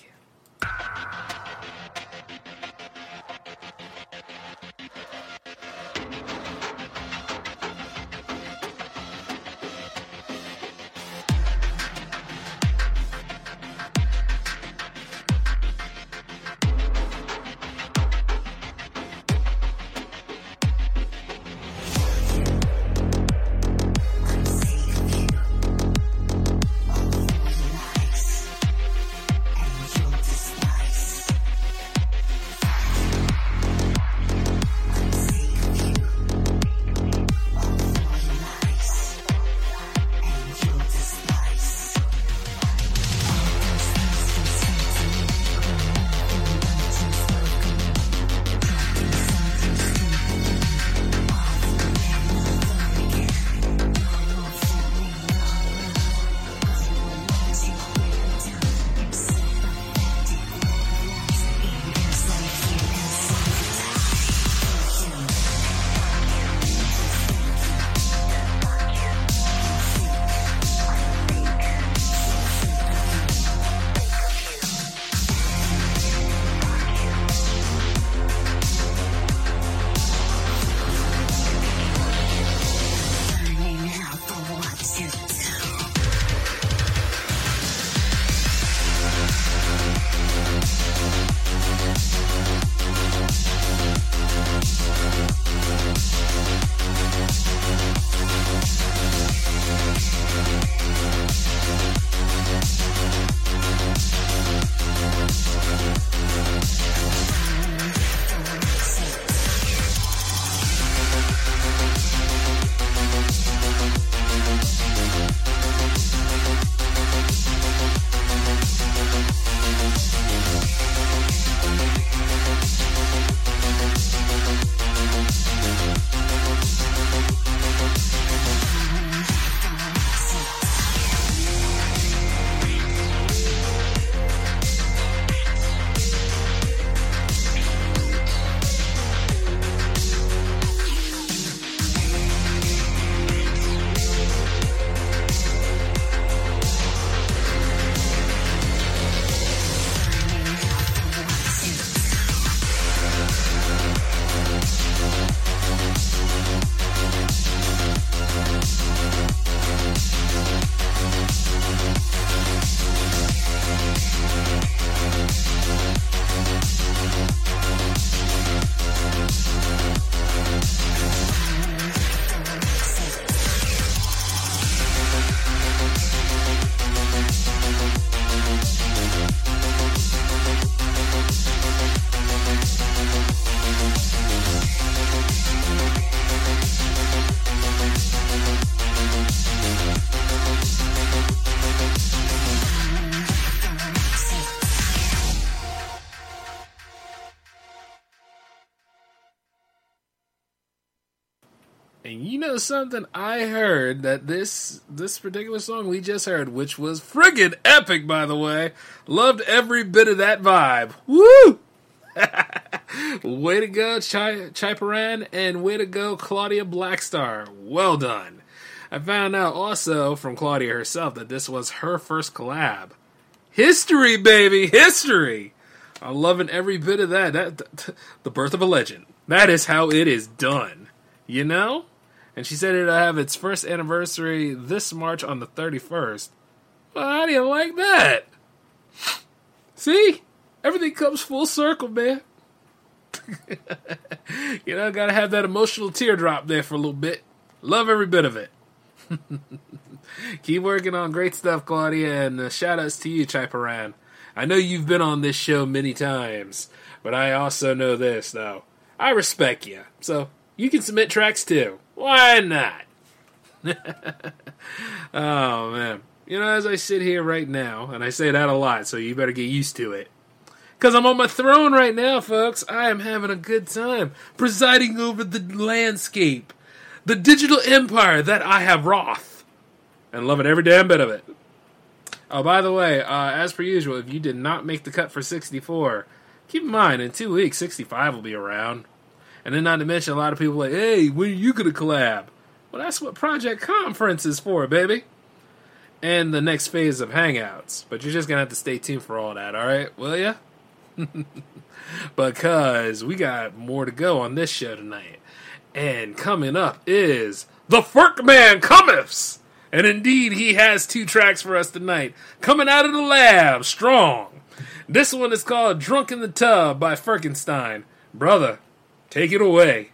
Know something? I heard that this this particular song we just heard, which was friggin' epic, by the way, loved every bit of that vibe. Woo! way to go, Chai Chypriann, and way to go, Claudia Blackstar. Well done. I found out also from Claudia herself that this was her first collab. History, baby, history. I'm loving every bit of that. That the birth of a legend. That is how it is done. You know? And she said it'll have its first anniversary this March on the 31st. Well, how do you like that? See? Everything comes full circle, man. you know, gotta have that emotional teardrop there for a little bit. Love every bit of it. Keep working on great stuff, Claudia, and uh, shout outs to you, Chypriann. I know you've been on this show many times, but I also know this, though. I respect you, so you can submit tracks too. Why not? oh, man. You know, as I sit here right now, and I say that a lot, so you better get used to it. Because I'm on my throne right now, folks. I am having a good time presiding over the landscape, the digital empire that I have wrought, and loving every damn bit of it. Oh, by the way, uh, as per usual, if you did not make the cut for 64, keep in mind, in two weeks, 65 will be around. And then, not to mention, a lot of people like, hey, when are you to collab? Well, that's what Project Conference is for, baby. And the next phase of Hangouts. But you're just to have to stay tuned for all that, all right? Will ya? because we got more to go on this show tonight. And coming up is The Ferk Man Cometh! And indeed, he has two tracks for us tonight. Coming out of the lab, strong. This one is called Drunk in the Tub by Firkenstein. Brother, take it away.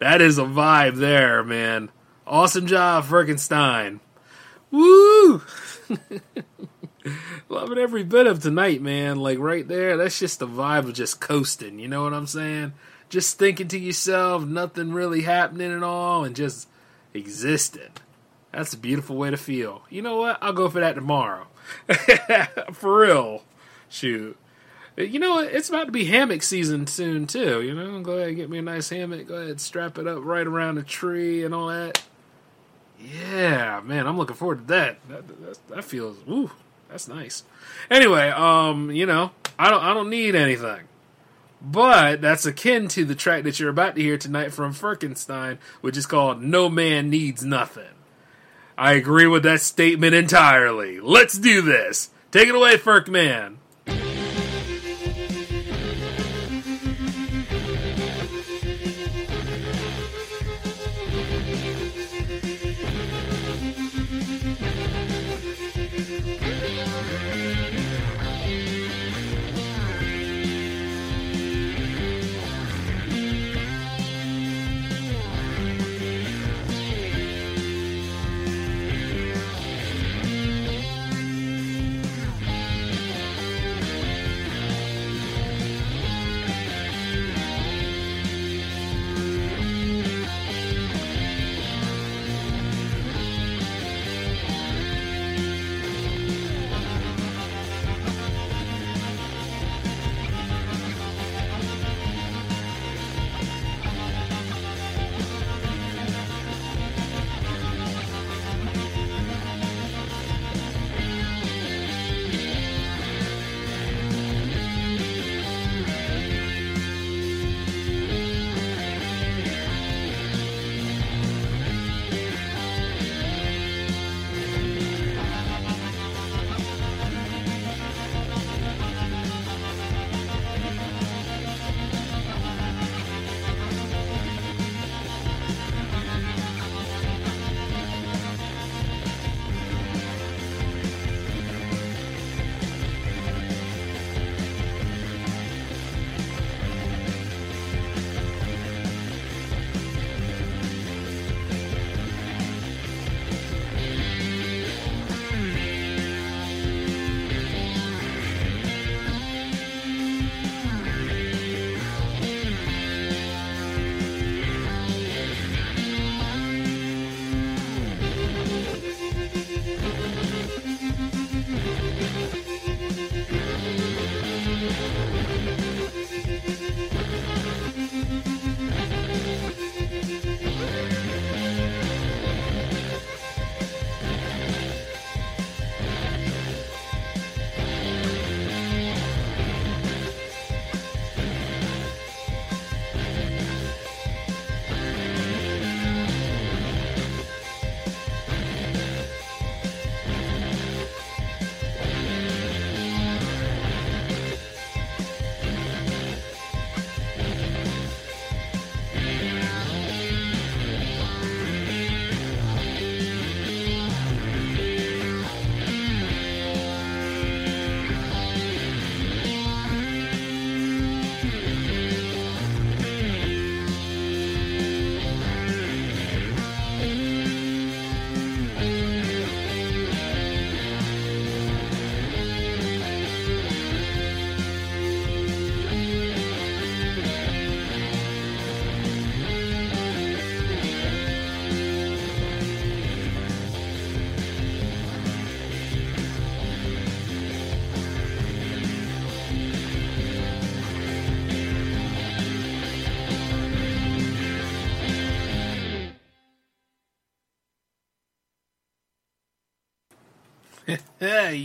That is a vibe there, man. Awesome job, Firkenstein. Woo! Loving every bit of tonight, man. Like right there, that's just the vibe of just coasting. You know what I'm saying? Just thinking to yourself, nothing really happening at all, and just existing. That's a beautiful way to feel. You know what? I'll go for that tomorrow. for real. Shoot. You know? It's about to be hammock season soon too. You know, go ahead and get me a nice hammock. Go ahead, strap it up right around a tree and all that. Yeah, man, I'm looking forward to that. That, that, that feels, ooh, that's nice. Anyway, um, you know, I don't, I don't need anything, but that's akin to the track that you're about to hear tonight from Firkenstein, which is called "No Man Needs Nothing." I agree with that statement entirely. Let's do this. Take it away, Ferk Man.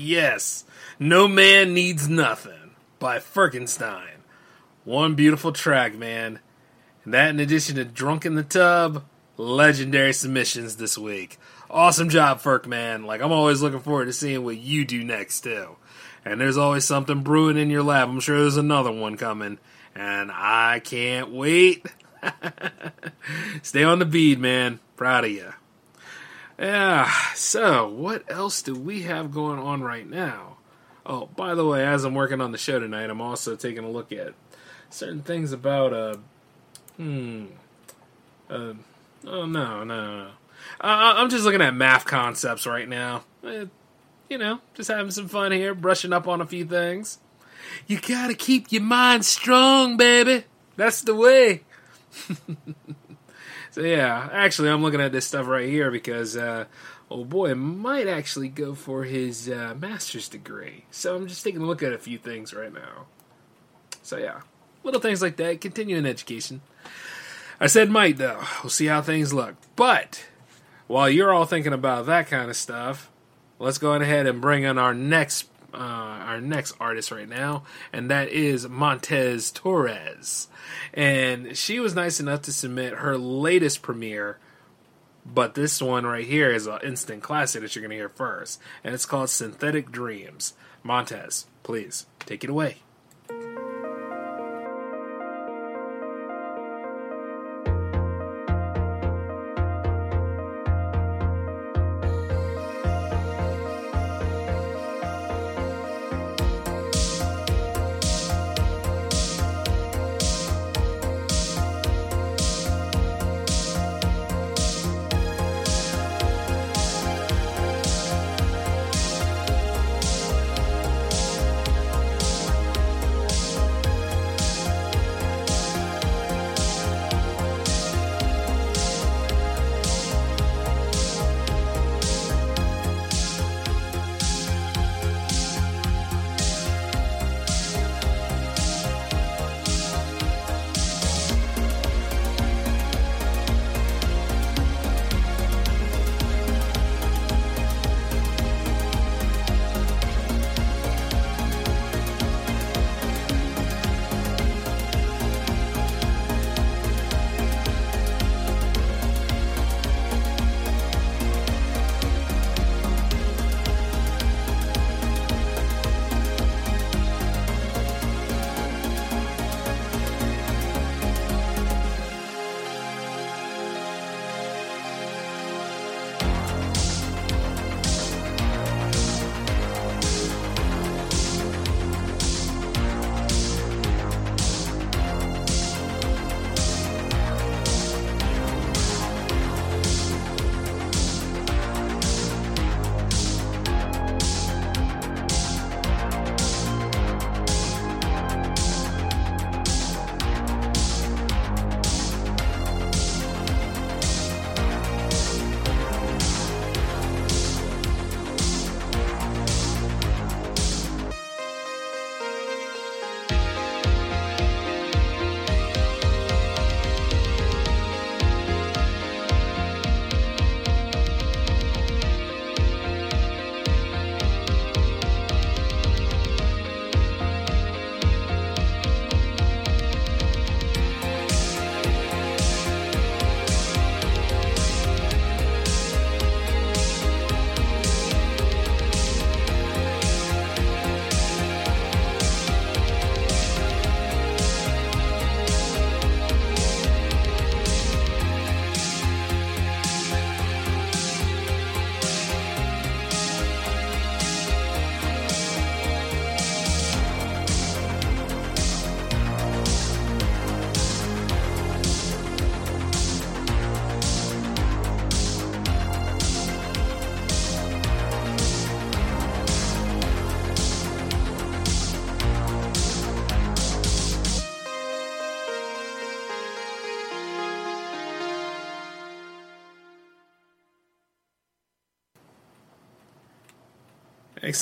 Yes, No Man Needs Nothing by Firkenstein. One beautiful track, man. And that, in addition to Drunk in the Tub, legendary submissions this week. Awesome job, Ferk, man. Like, I'm always looking forward to seeing what you do next, too. And there's always something brewing in your lab. I'm sure there's another one coming. And I can't wait. Stay on the bead, man. Proud of you. Yeah, so what else do we have going on right now? Oh, by the way, as I'm working on the show tonight, I'm also taking a look at certain things about uh, Hmm. Uh, oh no, no, no. Uh, I'm just looking at math concepts right now. Eh, you know, just having some fun here, brushing up on a few things. You gotta keep your mind strong, baby. That's the way. so yeah, actually, I'm looking at this stuff right here because, uh, oh boy, might actually go for his uh, master's degree. So I'm just taking a look at a few things right now. So yeah, little things like that. Continuing education. I said might though. We'll see how things look. But while you're all thinking about that kind of stuff, let's go ahead and bring in our next uh, our next artist right now, and that is Montse Torres. And she was nice enough to submit her latest premiere, but this one right here is an instant classic that you're going to hear first, and it's called Synthetic Dreams. Montse, please take it away.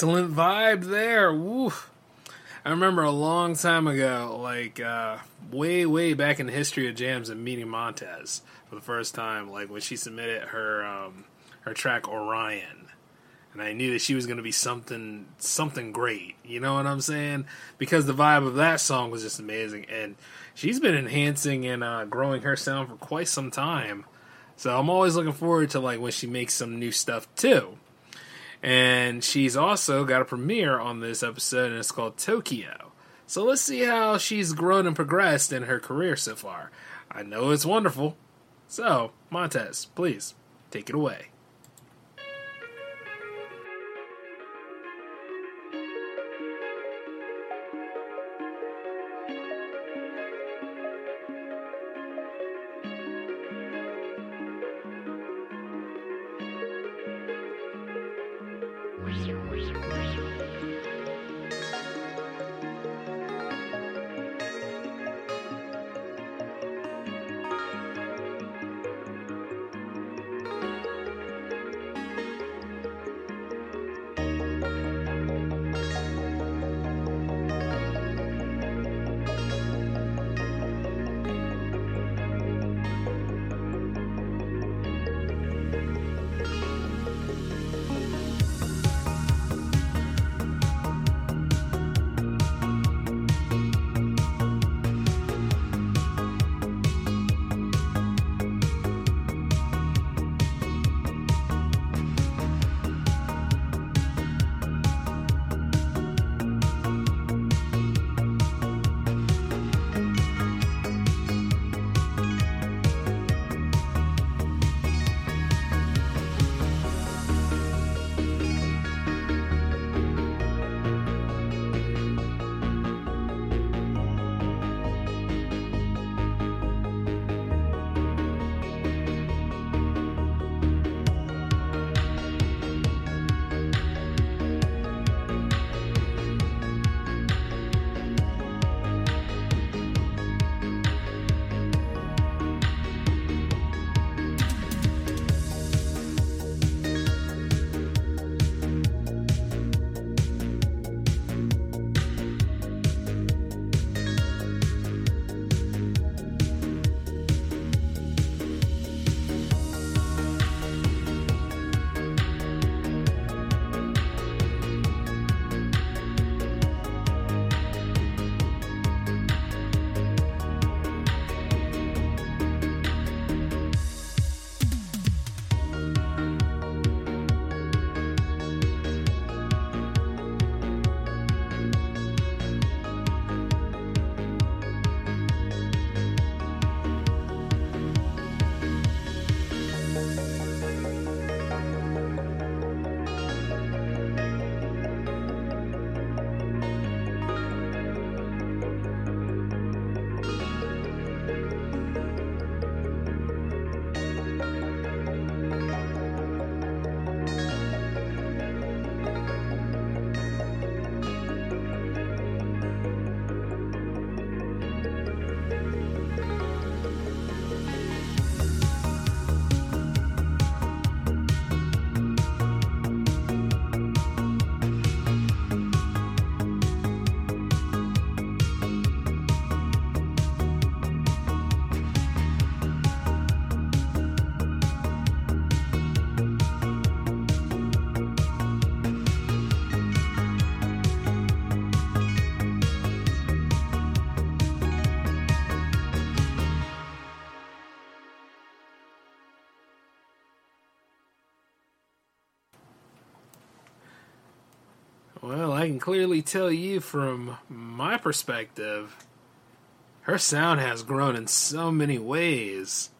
Excellent vibe there. I remember a long time ago, like uh, way, way back in the history of jams, and meeting Montse for the first time. Like when she submitted her um, her track Orion, and I knew that she was going to be something something great. You know what I'm saying? Because the vibe of that song was just amazing, and she's been enhancing and uh, growing her sound for quite some time. So I'm always looking forward to like when she makes some new stuff too. And she's also got a premiere on this episode, and it's called Tokyo. So let's see how she's grown and progressed in her career so far. I know it's wonderful. So, Montse, please take it away. Clearly tell you from my perspective, her sound has grown in so many ways.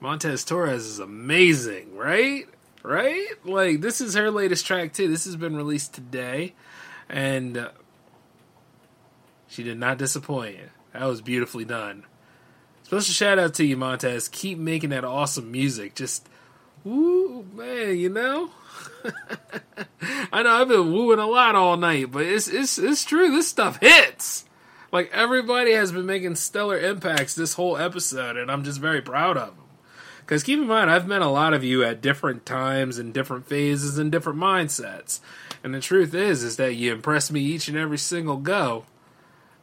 Montse Torres is amazing, right? Right? Like, this is her latest track, too. This has been released today, and uh, she did not disappoint. That was beautifully done. Special shout out to you, Montse. Keep making that awesome music. Just, ooh, man, you know? I know I've been wooing a lot all night, but it's it's it's true. This stuff hits. Like everybody has been making stellar impacts this whole episode, and I'm just very proud of them. Because keep in mind, I've met a lot of you at different times and different phases and different mindsets. And the truth is, is that you impress me each and every single go.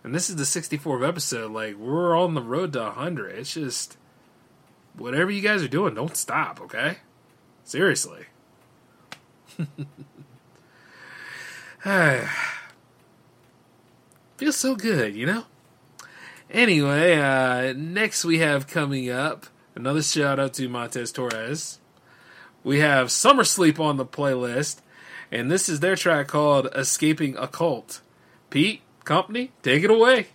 And this is the 64th episode. Like we're on the road to 100. It's just whatever you guys are doing, don't stop. Okay, seriously. Feels so good, you know? Anyway, uh, next we have coming up another shout out to Montse Torres. We have Summer Sleep on the playlist, and this is their track called Escaping a Cult. Pete, company, take it away.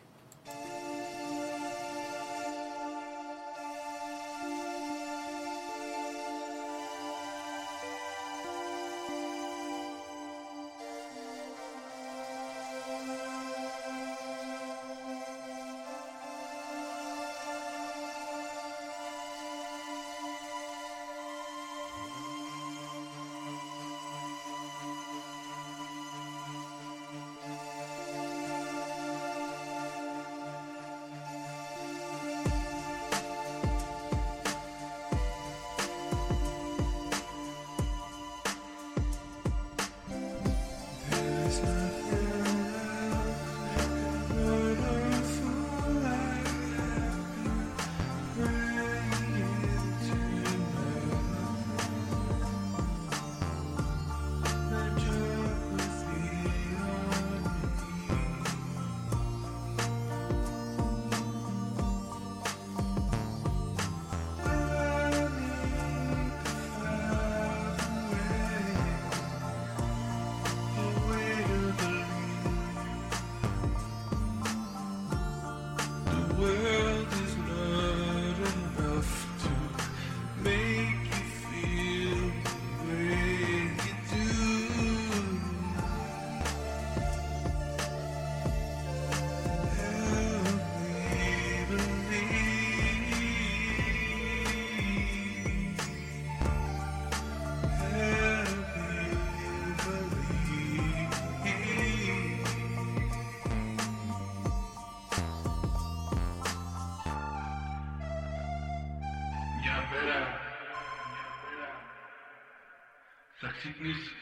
nicht.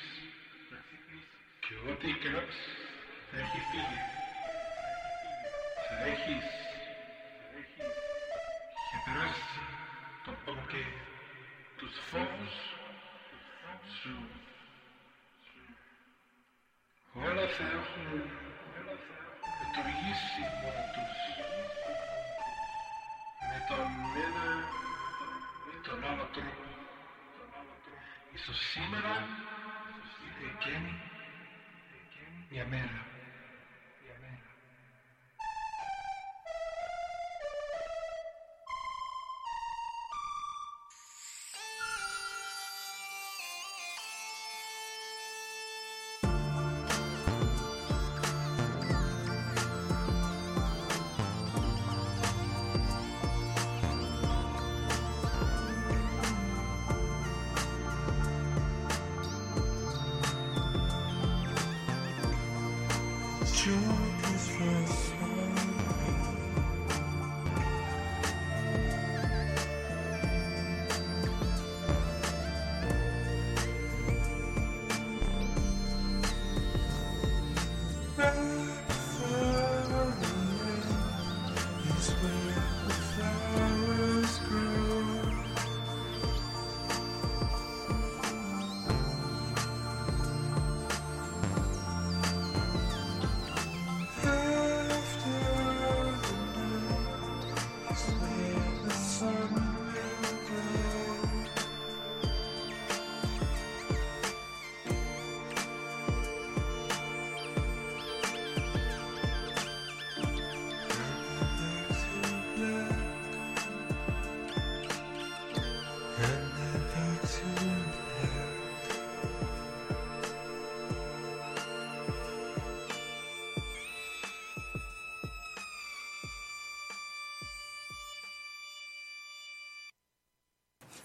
Και ό,τι γράψει θα έχει φύγει. Θα έχεις ξεπεράσει το πόνο και σου. Όλα θα έχουν λειτουργήσει μόνο τους Με τον ένα ή τον άλλο τρόπο. Ίσως σήμερα Yeah, man.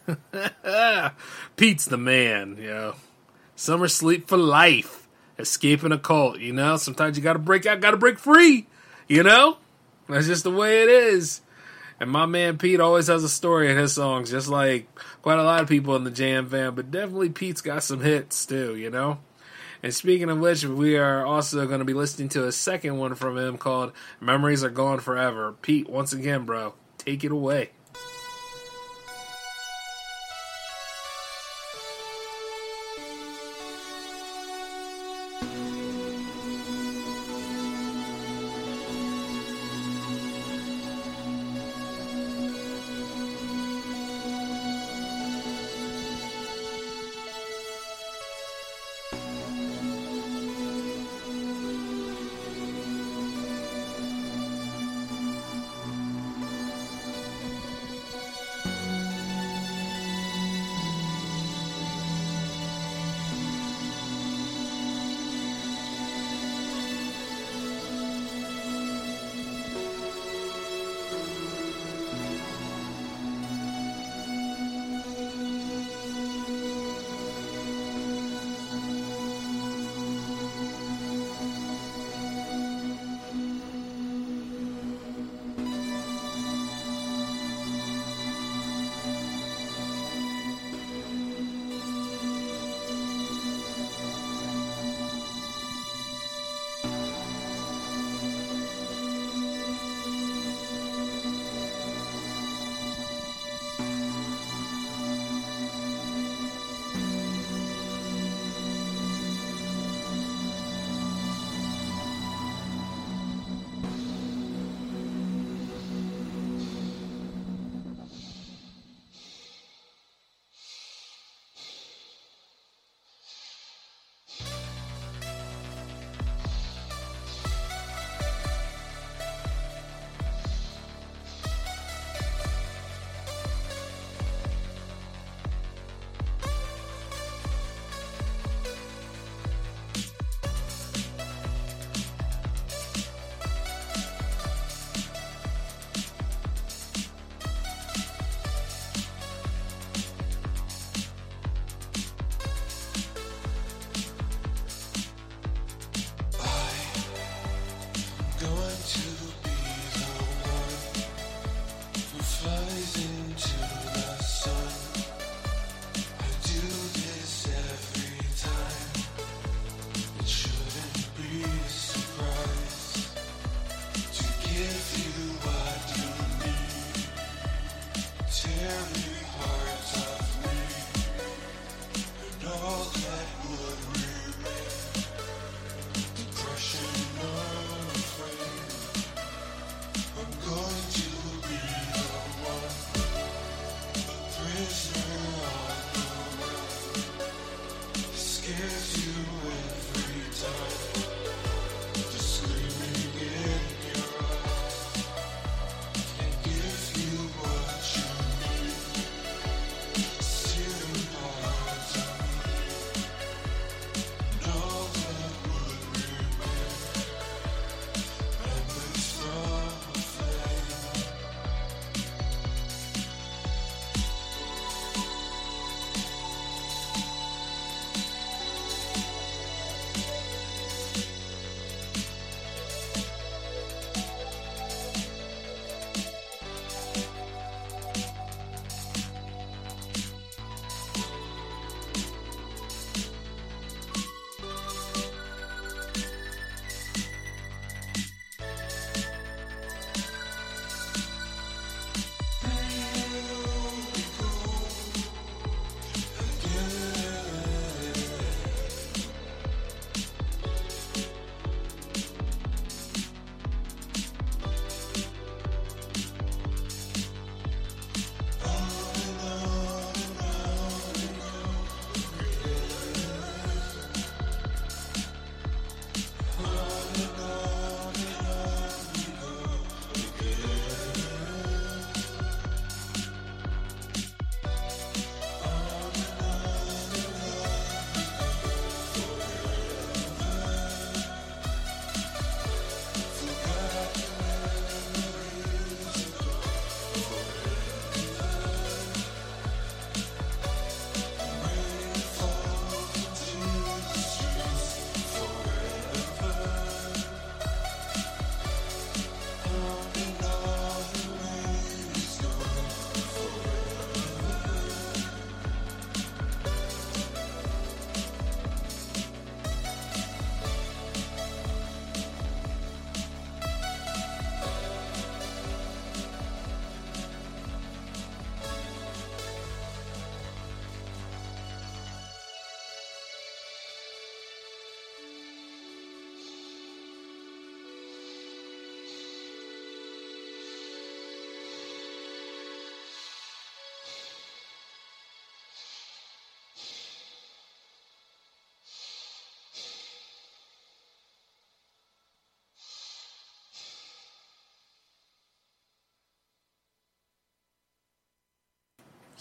Pete's the man, you know. Summer sleep for life. Escaping a cult, you know? Sometimes you gotta break out, gotta break free, you know? That's just the way it is. And my man Pete always has a story in his songs, just like quite a lot of people in the Jam fam, but definitely Pete's got some hits too, you know? And speaking of which, we are also going to be listening to a second one from him called Memories Are Gone Forever. Pete, once again, bro, take it away.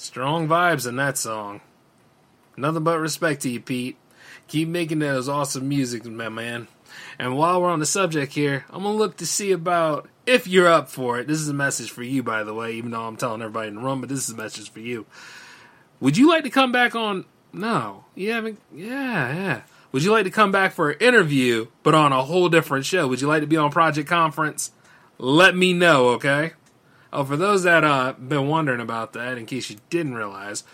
Strong vibes in that song. Nothing but respect to you, Pete. Keep making those awesome music, my man. And while we're on the subject here, I'm gonna look to see about if you're up for it. This is a message for you, by the way, even though I'm telling everybody in the room, but this is a message for you. Would you like to come back on? No, you haven't. Yeah, yeah. Would you like to come back for an interview, but on a whole different show? Would you like to be on Project Conference? Let me know, okay? Oh, for those that uh been wondering about that, in case you didn't realize,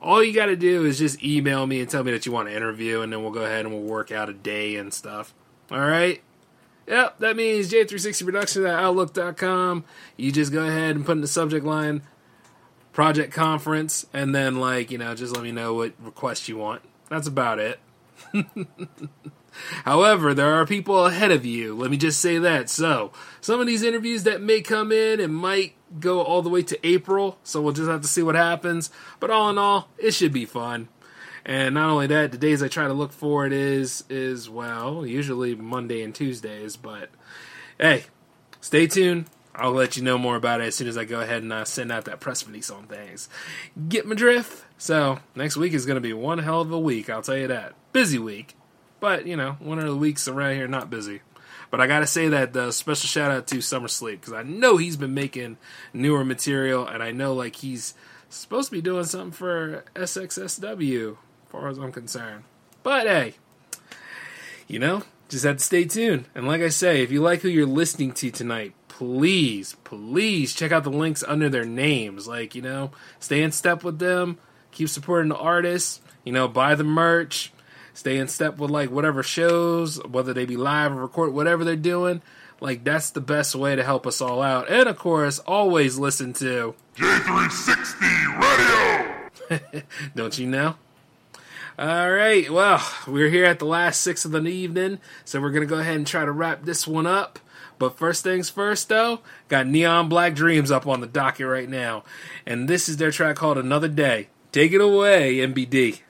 all you got to do is just email me and tell me that you want to interview, and then we'll go ahead and we'll work out a day and stuff. All right. Yep, that means J360 Productions at Outlook.com. You just go ahead and put in the subject line project conference, and then, like, you know, just let me know what request you want. That's about it. However, there are people ahead of you. Let me just say that. So, some of these interviews that may come in and might go all the way to April, so we'll just have to see what happens. But all in all, it should be fun. And not only that, the days I try to look forward is is well, usually Monday and Tuesdays, but hey, stay tuned. I'll let you know more about it as soon as I go ahead and uh, send out that press release on things. Get my drift? So, next week is going to be one hell of a week, I'll tell you that. Busy week. But, you know, one of the weeks around here not busy. But I gotta say that the special shout out to Summer Sleep because I know he's been making newer material, and I know like he's supposed to be doing something for SXSW, as far as I'm concerned. But hey, you know, just have to stay tuned. And like I say, if you like who you're listening to tonight, please, please check out the links under their names. Like, you know, stay in step with them, keep supporting the artists, you know, buy the merch, stay in step with like whatever shows, whether they be live or record, whatever they're doing. Like, that's the best way to help us all out. And of course, always listen to J360 Radio! Don't you know? All right, well, we're here at the last six of the evening, so we're gonna go ahead and try to wrap this one up. But first things first, though, got Neon Black Dreams up on the docket right now, and this is their track called Another Day. Take it away, NBD.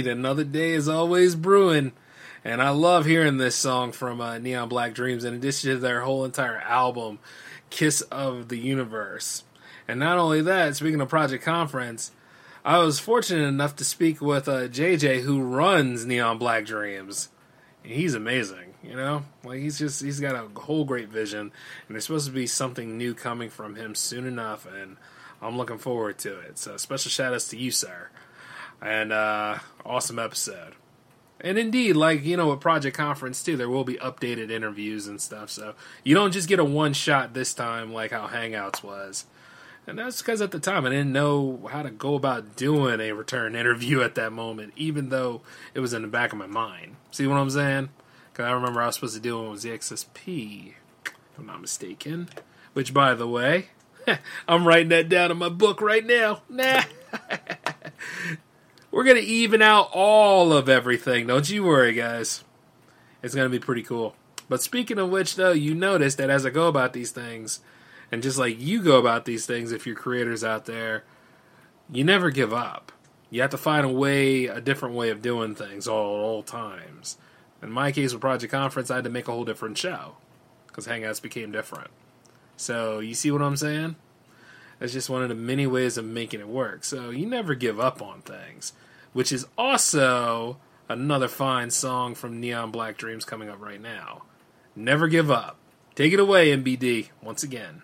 Indeed, another day is always brewing. And I love hearing this song from uh, Neon Black Dreams in addition to their whole entire album, Kiss of the Universe. And not only that, speaking of Project Conference, I was fortunate enough to speak with uh, JJ, who runs Neon Black Dreams. And he's amazing, you know? Like, he's just, he's got a whole great vision. And there's supposed to be something new coming from him soon enough. And I'm looking forward to it. So, special shout outs to you, sir. And, uh, awesome episode. And indeed, like, you know, with Project Conference too, there will be updated interviews and stuff. So you don't just get a one shot this time like how Hangouts was. And that's because at the time I didn't know how to go about doing a return interview at that moment, even though it was in the back of my mind. See what I'm saying? Because I remember I was supposed to do one with ZXSP, if I'm not mistaken. Which, by the way, I'm writing that down in my book right now. Nah. We're going to even out all of everything. Don't you worry, guys. It's going to be pretty cool. But speaking of which, though, you notice that as I go about these things, and just like you go about these things, if you're creators out there, you never give up. You have to find a way, a different way of doing things all, all times. In my case with Project Conference, I had to make a whole different show because Hangouts became different. So, you see what I'm saying? That's just one of the many ways of making it work. So you never give up on things, which is also another fine song from Neon Black Dreams coming up right now. Never give up. Take it away, NBD, once again.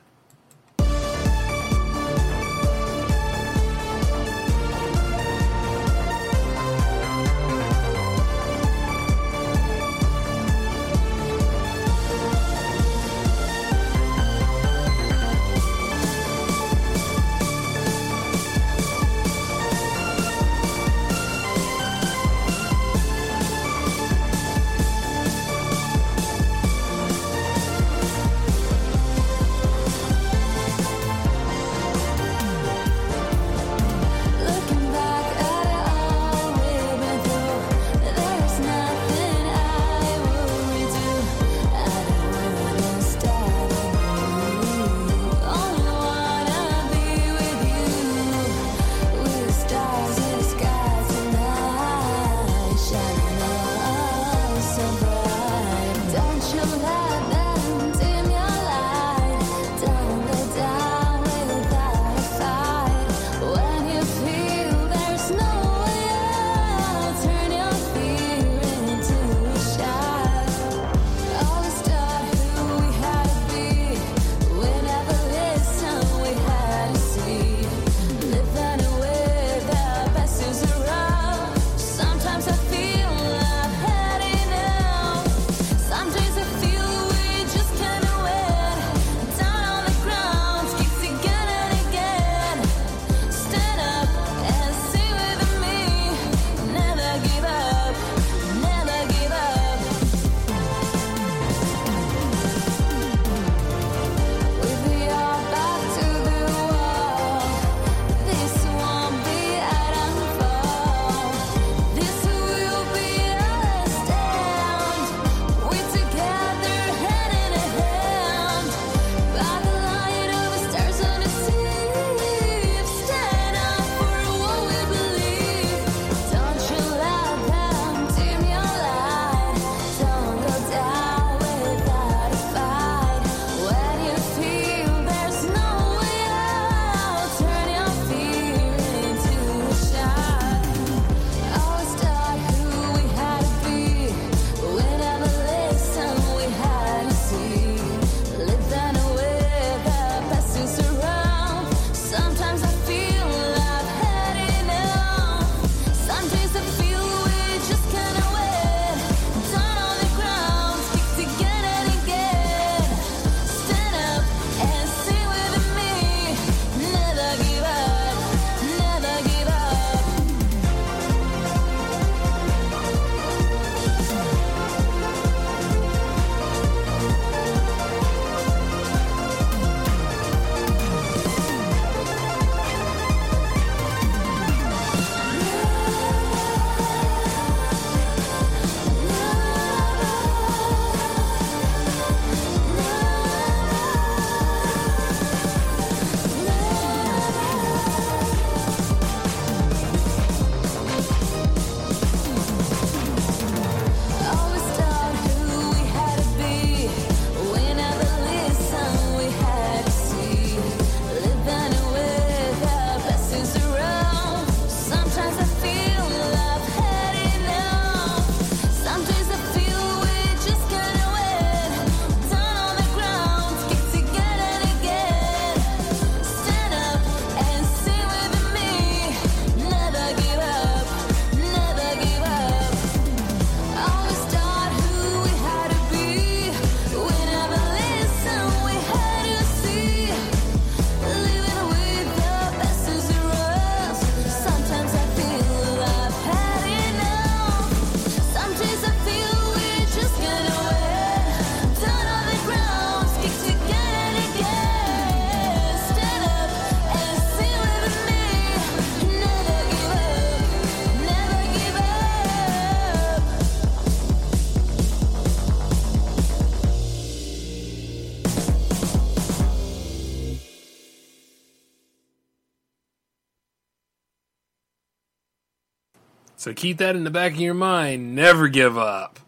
So keep that in the back of your mind. Never give up.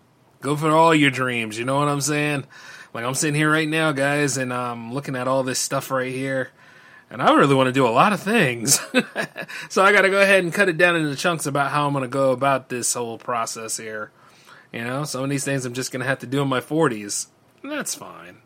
Go for all your dreams. You know what I'm saying? Like I'm sitting here right now, guys, and I'm looking at all this stuff right here. And I really want to do a lot of things. so I got to go ahead and cut it down into chunks about how I'm going to go about this whole process here. You know, some of these things I'm just going to have to do in my 40s. And that's fine.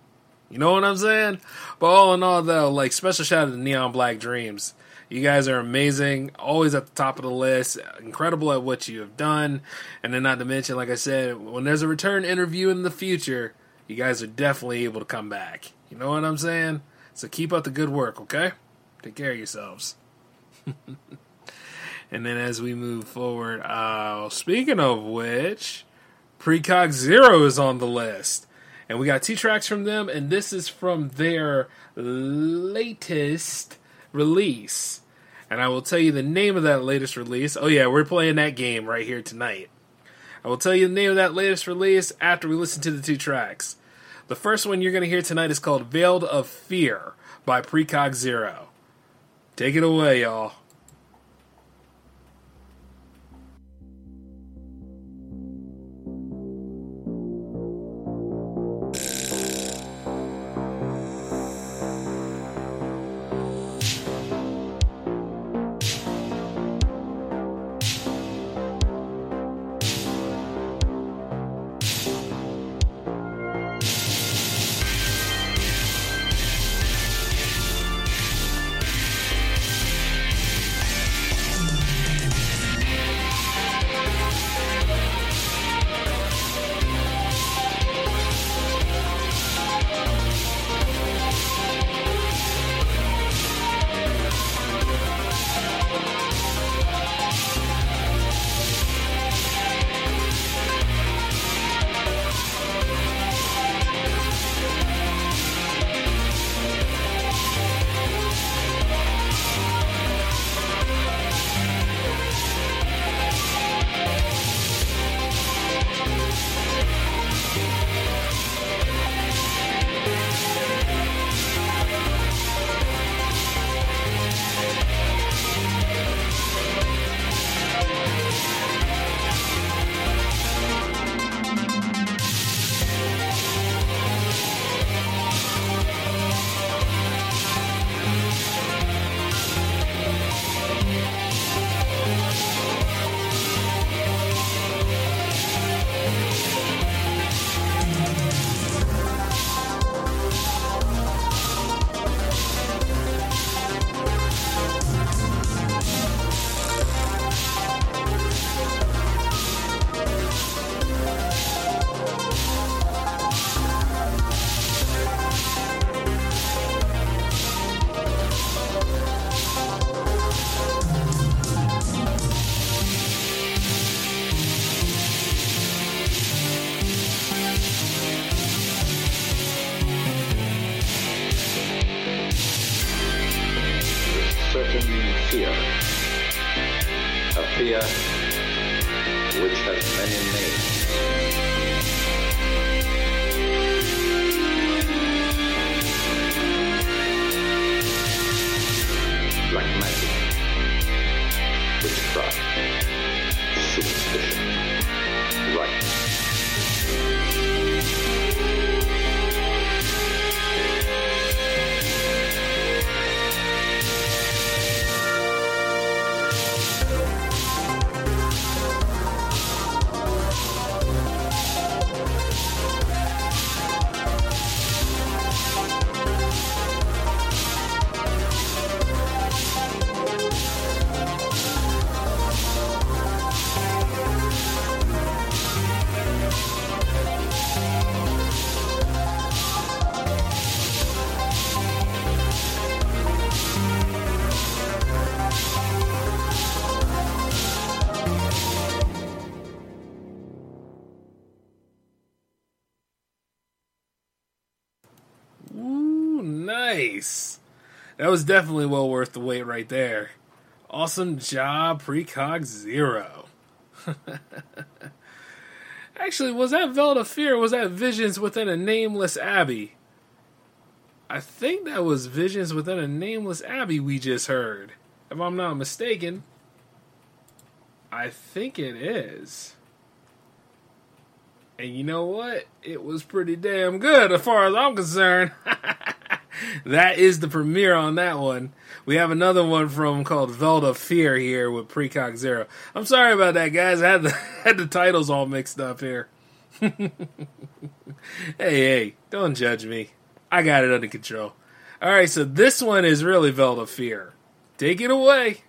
You know what I'm saying? But all in all, though, like special shout out to Neon Black Dreams. You guys are amazing, always at the top of the list, incredible at what you have done. And then, not to mention, like I said, when there's a return interview in the future, you guys are definitely able to come back. You know what I'm saying? So keep up the good work, okay? Take care of yourselves. and then as we move forward, uh, speaking of which, Precog Zero is on the list. And we got two tracks from them, and this is from their latest release. And I will tell you the name of that latest release. Oh, yeah, we're playing that game right here tonight. I will tell you the name of that latest release after we listen to the two tracks. The first one you're going to hear tonight is called Veiled of Fear by Precog Zero. Take it away, y'all. Was definitely well worth the wait right there. Awesome job, Precog Zero. Actually, was that Veiled of Fear? Was that Visions within a Nameless Abbey? I think that was Visions within a Nameless Abbey we just heard. If I'm not mistaken. I think it is. And you know what? It was pretty damn good as far as I'm concerned. that is the premiere on that one. We have another one from called Veiled of Fear here with Precog Zero. I'm sorry about that, guys. I had the had the titles all mixed up here. hey, hey, don't judge me. I got it under control. All right, so this one is really Veiled of Fear. Take it away.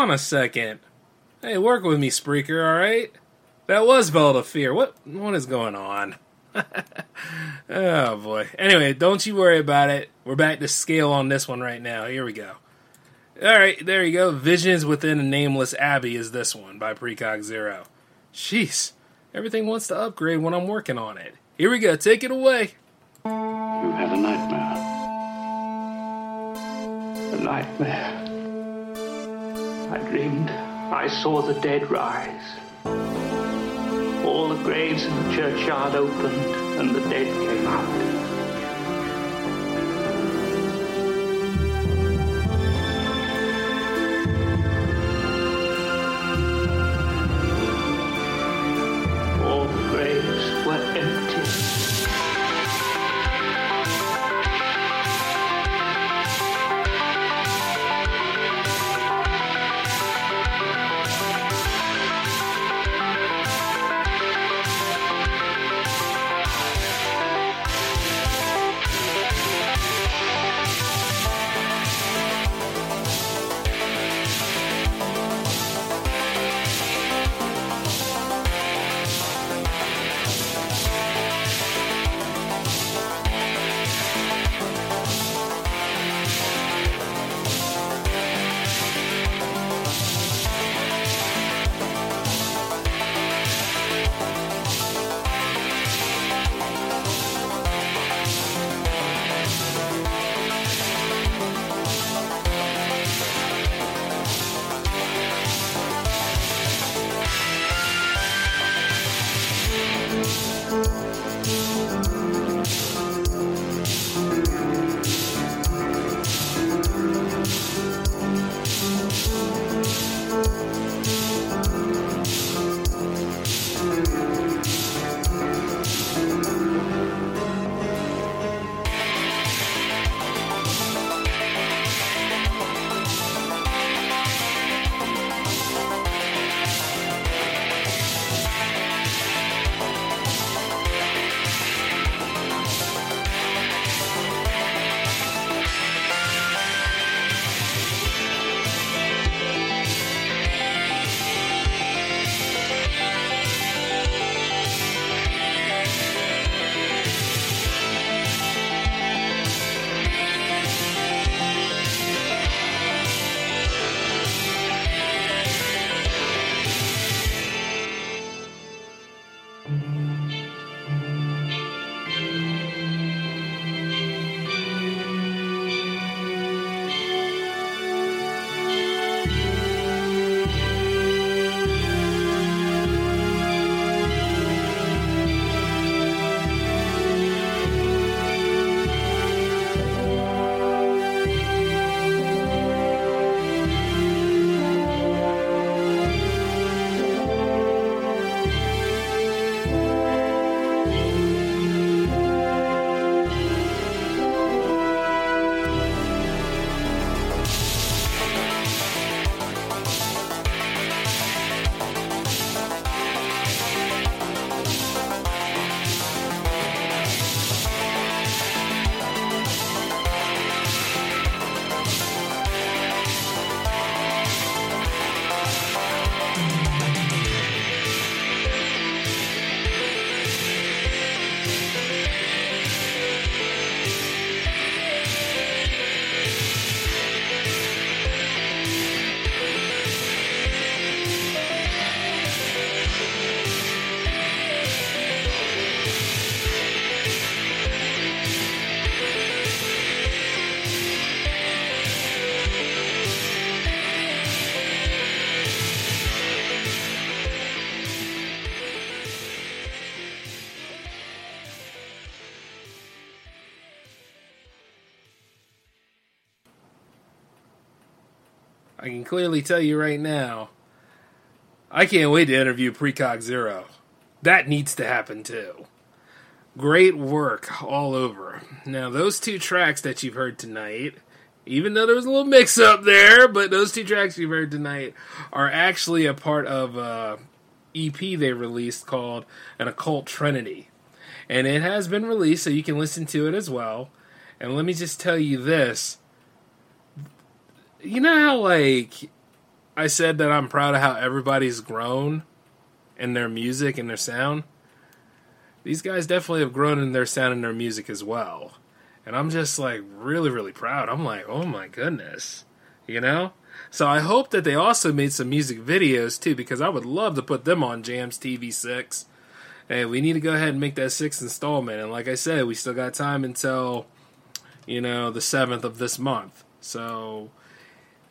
On a second. Hey, work with me, Spreaker, alright? That was Veiled of Fear. What what is going on? oh boy. Anyway, don't you worry about it. We're back to scale on this one right now. Here we go. Alright, there you go. Visions Within a Nameless Abbey is this one by Precog Zero. Jeez. Everything wants to upgrade when I'm working on it. Here we go, take it away. You had a nightmare. A nightmare. I dreamed I saw the dead rise. All the graves in the churchyard opened and the dead came out. Clearly tell you right now, I can't wait to interview Precog Zero. That needs to happen too. Great work all over. Now, those two tracks that you've heard tonight, even though there was a little mix up there, but those two tracks you've heard tonight are actually a part of uh, a EP they released called An Occult Trinity. And it has been released, so you can listen to it as well. And let me just tell you this. You know how, like, I said that I'm proud of how everybody's grown in their music and their sound? These guys definitely have grown in their sound and their music as well. And I'm just like really, really proud. I'm like, oh my goodness. You know? So I hope that they also made some music videos too, because I would love to put them on Jams TV 6. Hey, we need to go ahead and make that sixth installment. And like I said, we still got time until, you know, the 7th of this month. So,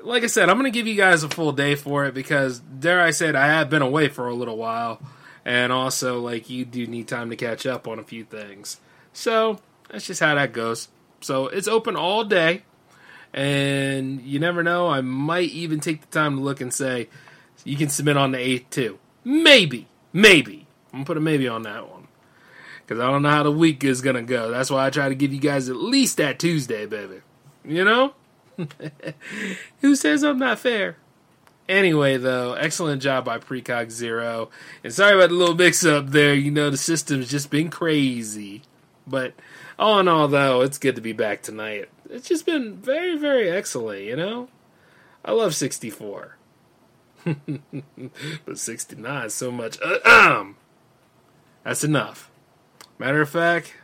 like I said, I'm to give you guys a full day for it because, dare I said, I have been away for a little while. And also, like, you do need time to catch up on a few things. So, that's just how that goes. So, it's open all day. And you never know, I might even take the time to look and say, you can submit on the 8th too. Maybe. Maybe. I'm to put a maybe on that one. Because I don't know how the week is to go. That's why I try to give you guys at least that Tuesday, baby. You know? Who says I'm not fair? Anyway, though, excellent job by Precog Zero. And sorry about the little mix up there. You know, the system's just been crazy. But all in all, though, it's good to be back tonight. It's just been very, very excellent, you know? I love 64. but 69 so much. Um, that's enough. Matter of fact,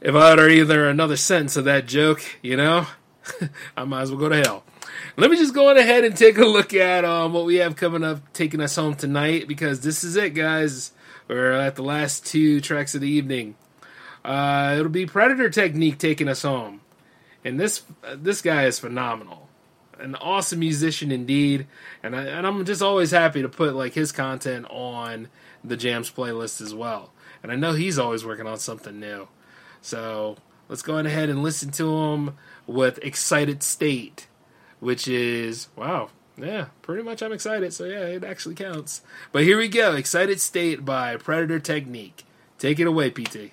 if I utter either another sentence of that joke, you know, I might as well go to hell. Let me just go on ahead and take a look at um, what we have coming up, taking us home tonight, because this is it, guys. We're at the last two tracks of the evening. Uh, it'll be Predator Technique taking us home, and this uh, this guy is phenomenal, an awesome musician indeed, and I, and I'm just always happy to put like his content on the Jams playlist as well. And I know he's always working on something new, so let's go on ahead and listen to him with Excited State, which is wow. Yeah, pretty much I'm excited, so yeah, it actually counts. But here we go Excited State by Predator Technique. Take it away, PT.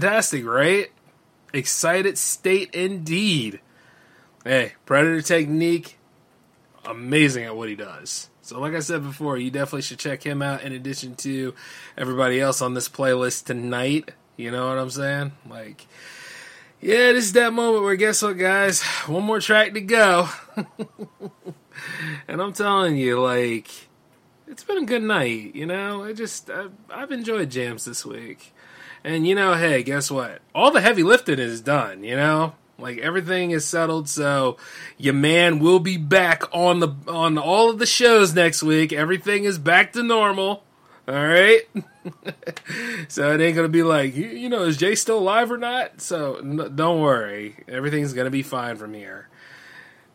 Fantastic, right? Excited state indeed. Hey, Predator Technique, amazing at what he does. So, like I said before, you definitely should check him out in addition to everybody else on this playlist tonight. You know what I'm saying? Like, yeah, this is that moment where guess what, guys? One more track to go. and I'm telling you, like, it's been a good night. You know, I just I've, I've enjoyed jams this week, and you know, hey, guess what? All the heavy lifting is done. You know, like everything is settled. So your man will be back on the on all of the shows next week. Everything is back to normal. All right. so it ain't gonna be like you, know is Jay still alive or not? So n- don't worry, everything's gonna be fine from here.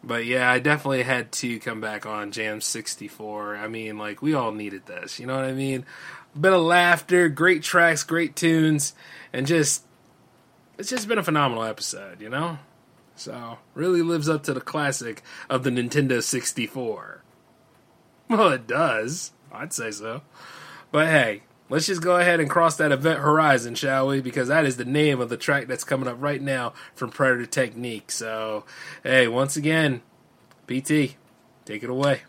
But yeah, I definitely had to come back on Jam 64. I mean, like, we all needed this. You know what I mean? A Bit of laughter, great tracks, great tunes, and just, it's just been a phenomenal episode, you know? So, really lives up to the classic of the Nintendo 64. Well, it does. I'd say so. But hey, let's just go ahead and cross that event horizon, shall we? Because that is the name of the track that's coming up right now from Predator Technique. So, hey, once again, PT, take it away.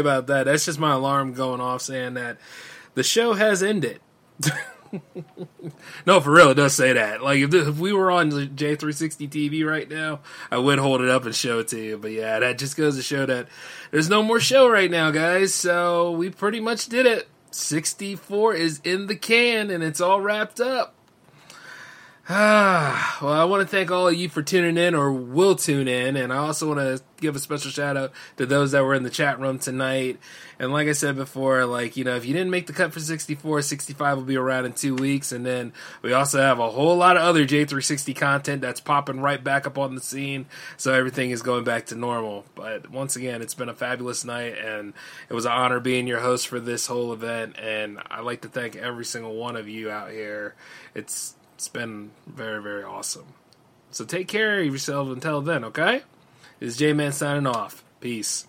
About that. That's just my alarm going off saying that the show has ended. no, for real, it does say that. Like if, if we were on J360 TV right now, I would hold it up and show it to you. But yeah, that just goes to show that there's no more show right now, guys. So we pretty much did it. 64 is in the can and it's all wrapped up. Ah, well, I want to thank all of you for tuning in or will tune in. And I also want to give a special shout out to those that were in the chat room tonight. And like I said before, like, you know, if you didn't make the cut for 64, 65 will be around in two weeks. And then we also have a whole lot of other J360 content that's popping right back up on the scene. So everything is going back to normal. But once again, it's been a fabulous night. And it was an honor being your host for this whole event. And I'd like to thank every single one of you out here. It's, it's been very, very awesome. So take care of yourself until then, okay? This is J Man signing off. Peace.